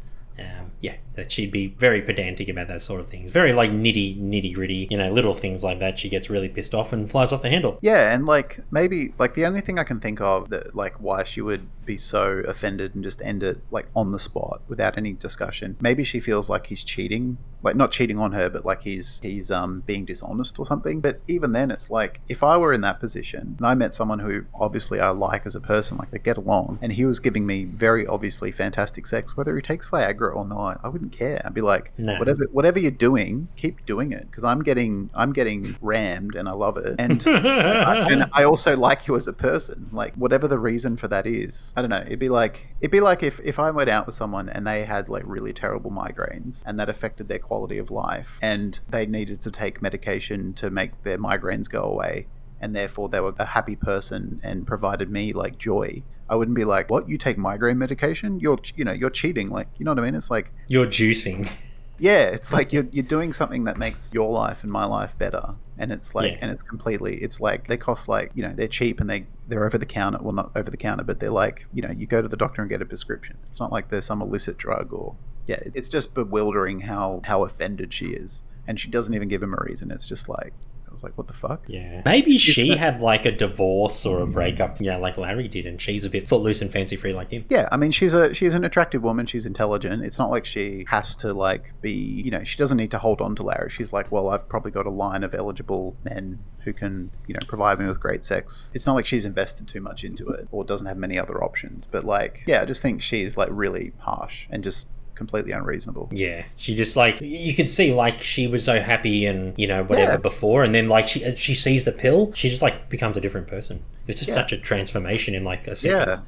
Yeah, that she'd be very pedantic about that sort of things. Very like nitty, nitty gritty. You know, little things like that. She gets really pissed off and flies off the handle. Yeah, and like maybe like the only thing I can think of that like why she would be so offended and just end it like on the spot without any discussion. Maybe she feels like he's cheating, like not cheating on her, but like he's he's um being dishonest or something. But even then, it's like if I were in that position and I met someone who obviously I like as a person, like they get along, and he was giving me very obviously fantastic sex, whether he takes Viagra or not, I wouldn't care. I'd be like, No. whatever whatever you're doing, keep doing it because I'm getting I'm getting rammed and I love it and. I, and I also like you as a person. Like whatever the reason for that is, I don't know. It'd be like it'd be like if if I went out with someone and they had like really terrible migraines and that affected their quality of life, and they needed to take medication to make their migraines go away, and therefore they were a happy person and provided me like joy. I wouldn't be like, "What? You take migraine medication? You're you know you're cheating." Like you know what I mean? It's like You're juicing. yeah, it's like you're, you're doing something that makes your life and my life better. And it's like, Yeah. and it's completely, it's like they cost like, you know, they're cheap and they, they're over the counter. Well, not over the counter, but they're like, you know, you go to the doctor and get a prescription. It's not like there's some illicit drug or, yeah, it's just bewildering how, how offended she is. And she doesn't even give him a reason. It's just like, was like, what the fuck? Yeah. Maybe she had like a divorce or a mm. breakup, yeah, like Larry did, and she's a bit footloose and fancy free like him. Yeah, I mean she's a she's an attractive woman. She's intelligent. It's not like she has to like be you know she doesn't need to hold on to Larry. She's like, well, I've probably got a line of eligible men who can you know provide me with great sex. It's not like she's invested too much into it or doesn't have many other options. But like, yeah, I just think she's like really harsh and just completely unreasonable. Yeah, she just like you could see like she was so happy and you know whatever Yeah. before, and then like she uh, she sees the pill, she just like becomes a different person. It's just Yeah. such a transformation in like a second. Yeah.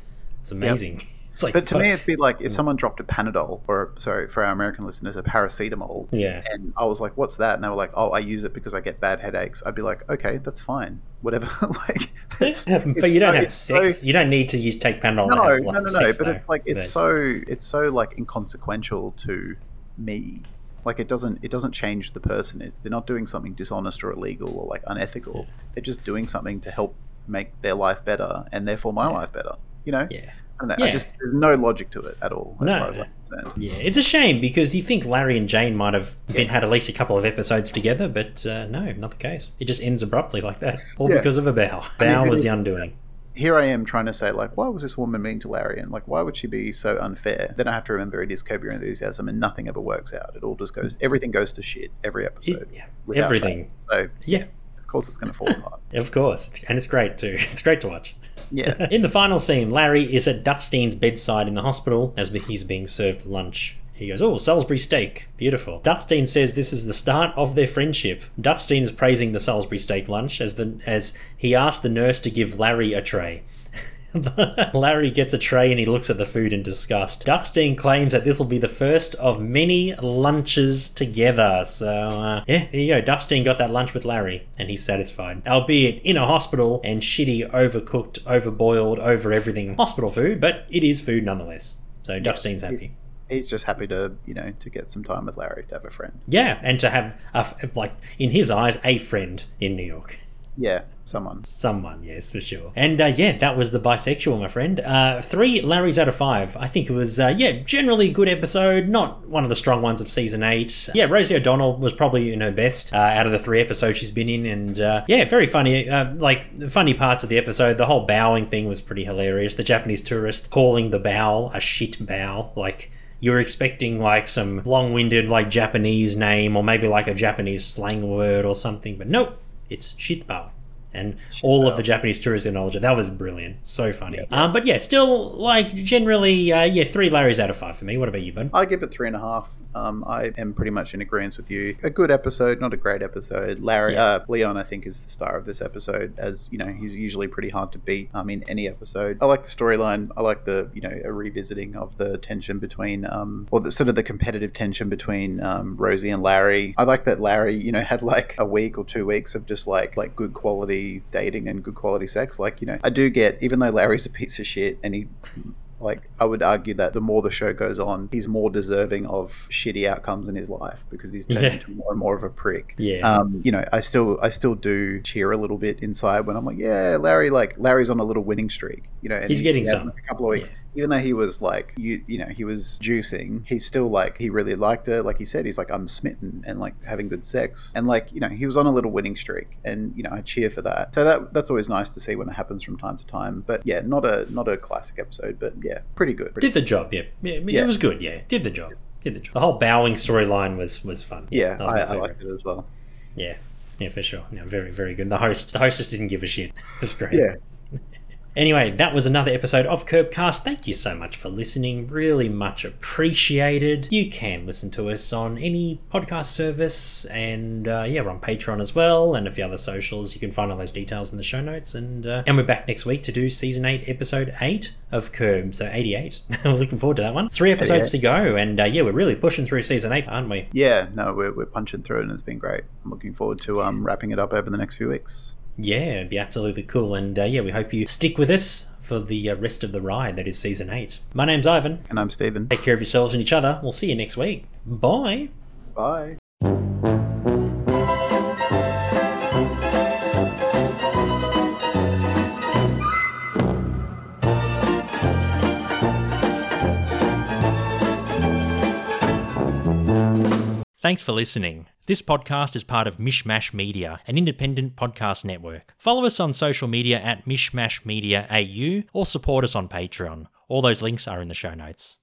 It's amazing. It's like, But to fuck. me, it'd be like if mm. someone dropped a Panadol, or sorry, for our American listeners, a paracetamol. Yeah. And I was like, "What's that?" And they were like, "Oh, I use it because I get bad headaches." I'd be like, "Okay, that's fine, whatever." like, but you don't have it's so- sex. you don't need to use take Panadol. no, no, no, no. sex, But though. it's like it's But- so it's so like inconsequential to me. Like it doesn't it doesn't change the person. They're not doing something dishonest or illegal or like unethical. They're just doing something to help make their life better and therefore my life better. You know? Yeah. I don't know. I Yeah. just there's no logic to it at all as No. far as I'm concerned. Yeah, it's a shame because you think Larry and Jane might have been had at least a couple of episodes together, but uh, no, not the case. It just ends abruptly like that, all Yeah. because of a bow. I Bow was the undoing. Here I am trying to say like, why was this woman mean to Larry, and like, why would she be so unfair? Then I have to remember it is Curb Your Enthusiasm, and nothing ever works out. It all just goes, everything goes to shit every episode. yeah, everything. So Yeah, of course it's going to fall apart. of course, It's- and it's great too. It's great to watch. Yeah. In the final scene, Larry is at Dustein's bedside in the hospital as he's being served lunch. He goes, Oh, Salisbury steak. Beautiful. Dustine says this is the start of their friendship. Dustine is praising the Salisbury steak lunch as the as he asked the nurse to give Larry a tray. Larry gets a tray and he looks at the food in disgust. Dustine claims that this will be the first of many lunches together. So, uh, yeah, there you go. Dustine got that lunch with Larry and he's satisfied. Albeit in a hospital and shitty, overcooked, overboiled, over everything hospital food, but it is food nonetheless. So Dustine's happy. He's just happy to, you know, to get some time with Larry, to have a friend. Yeah, and to have, a like, in his eyes, a friend in New York. Yeah, someone. Someone, yes, for sure. And uh, yeah, that was the bisexual, my friend. Uh, three Larrys out of five. I think it was, uh, yeah, generally a good episode. Not one of the strong ones of season eight. Yeah, Rosie O'Donnell was probably in her best uh, out of the three episodes she's been in, and uh, yeah, very funny. Uh, like funny parts of the episode. The whole bowing thing was pretty hilarious. The Japanese tourist calling the bow a shit bow, like. You were expecting like some long-winded like Japanese name or maybe like a Japanese slang word or something, but nope, it's shit bow. And all of the Japanese tourists acknowledge it. That was brilliant. So funny. Um, but yeah, still, like, generally, uh, yeah, three Larrys out of five for me. What about you, bud? I give it three and a half. Um, I am pretty much in agreement with you. A good episode, not a great episode. Larry, uh, Leon, I think, is the star of this episode, as you know, he's usually pretty hard to beat. Um, in any episode, I like the storyline. I like the you know a revisiting of the tension between, um, or the sort of the competitive tension between um, Rosie and Larry. I like that Larry, you know, had like a week or two weeks of just like like good quality dating and good quality sex. Like you know, I do get even though Larry's a piece of shit and he like I would argue that the more the show goes on, he's more deserving of shitty outcomes in his life because he's turned Yeah. into more and more of a prick. Yeah. Um, you know, I still I still do cheer a little bit inside when I'm like, yeah, Larry, like Larry's on a little winning streak. You know, and He's he- getting he some. a couple of weeks. Even though he was like, you you know, he was juicing. He's still like he really liked her. Like he said, he's like I'm smitten and like having good sex and like you know he was on a little winning streak and you know I cheer for that. So that that's always nice to see when it happens from time to time. But yeah, not a not a classic episode, but yeah, pretty good. Pretty Did the job, yeah. yeah. Yeah. It was good, yeah. Did the job. Did the job. The whole bowing storyline was was fun. Yeah, I, I liked it as well. Yeah. Yeah, for sure. Yeah, very, very good. The host, the hostess didn't give a shit. It was great. Yeah. Anyway, that was another episode of Curbcast. Thank you so much for listening. Really much appreciated. You can listen to us on any podcast service, and uh, yeah, we're on Patreon as well, and a few other socials. You can find all those details in the show notes. And uh, and we're back next week to do season eight, episode eight of Curb. So eighty-eight. we're looking forward to that one. Three episodes to go, and uh, yeah, we're really pushing through season eight, aren't we? Yeah, no, we're, we're punching through it and it's been great. I'm looking forward to um, wrapping it up over the next few weeks. Yeah, it'd be absolutely cool. And uh, yeah, we hope you stick with us for the uh, rest of the ride that is season eight. My name's Ivan. And I'm Stephen. Take care of yourselves and each other. We'll see you next week. Bye. Bye. Thanks for listening. This podcast is part of Mishmash Media, an independent podcast network. Follow us on social media at Mishmash Media AU or support us on Patreon. All those links are in the show notes.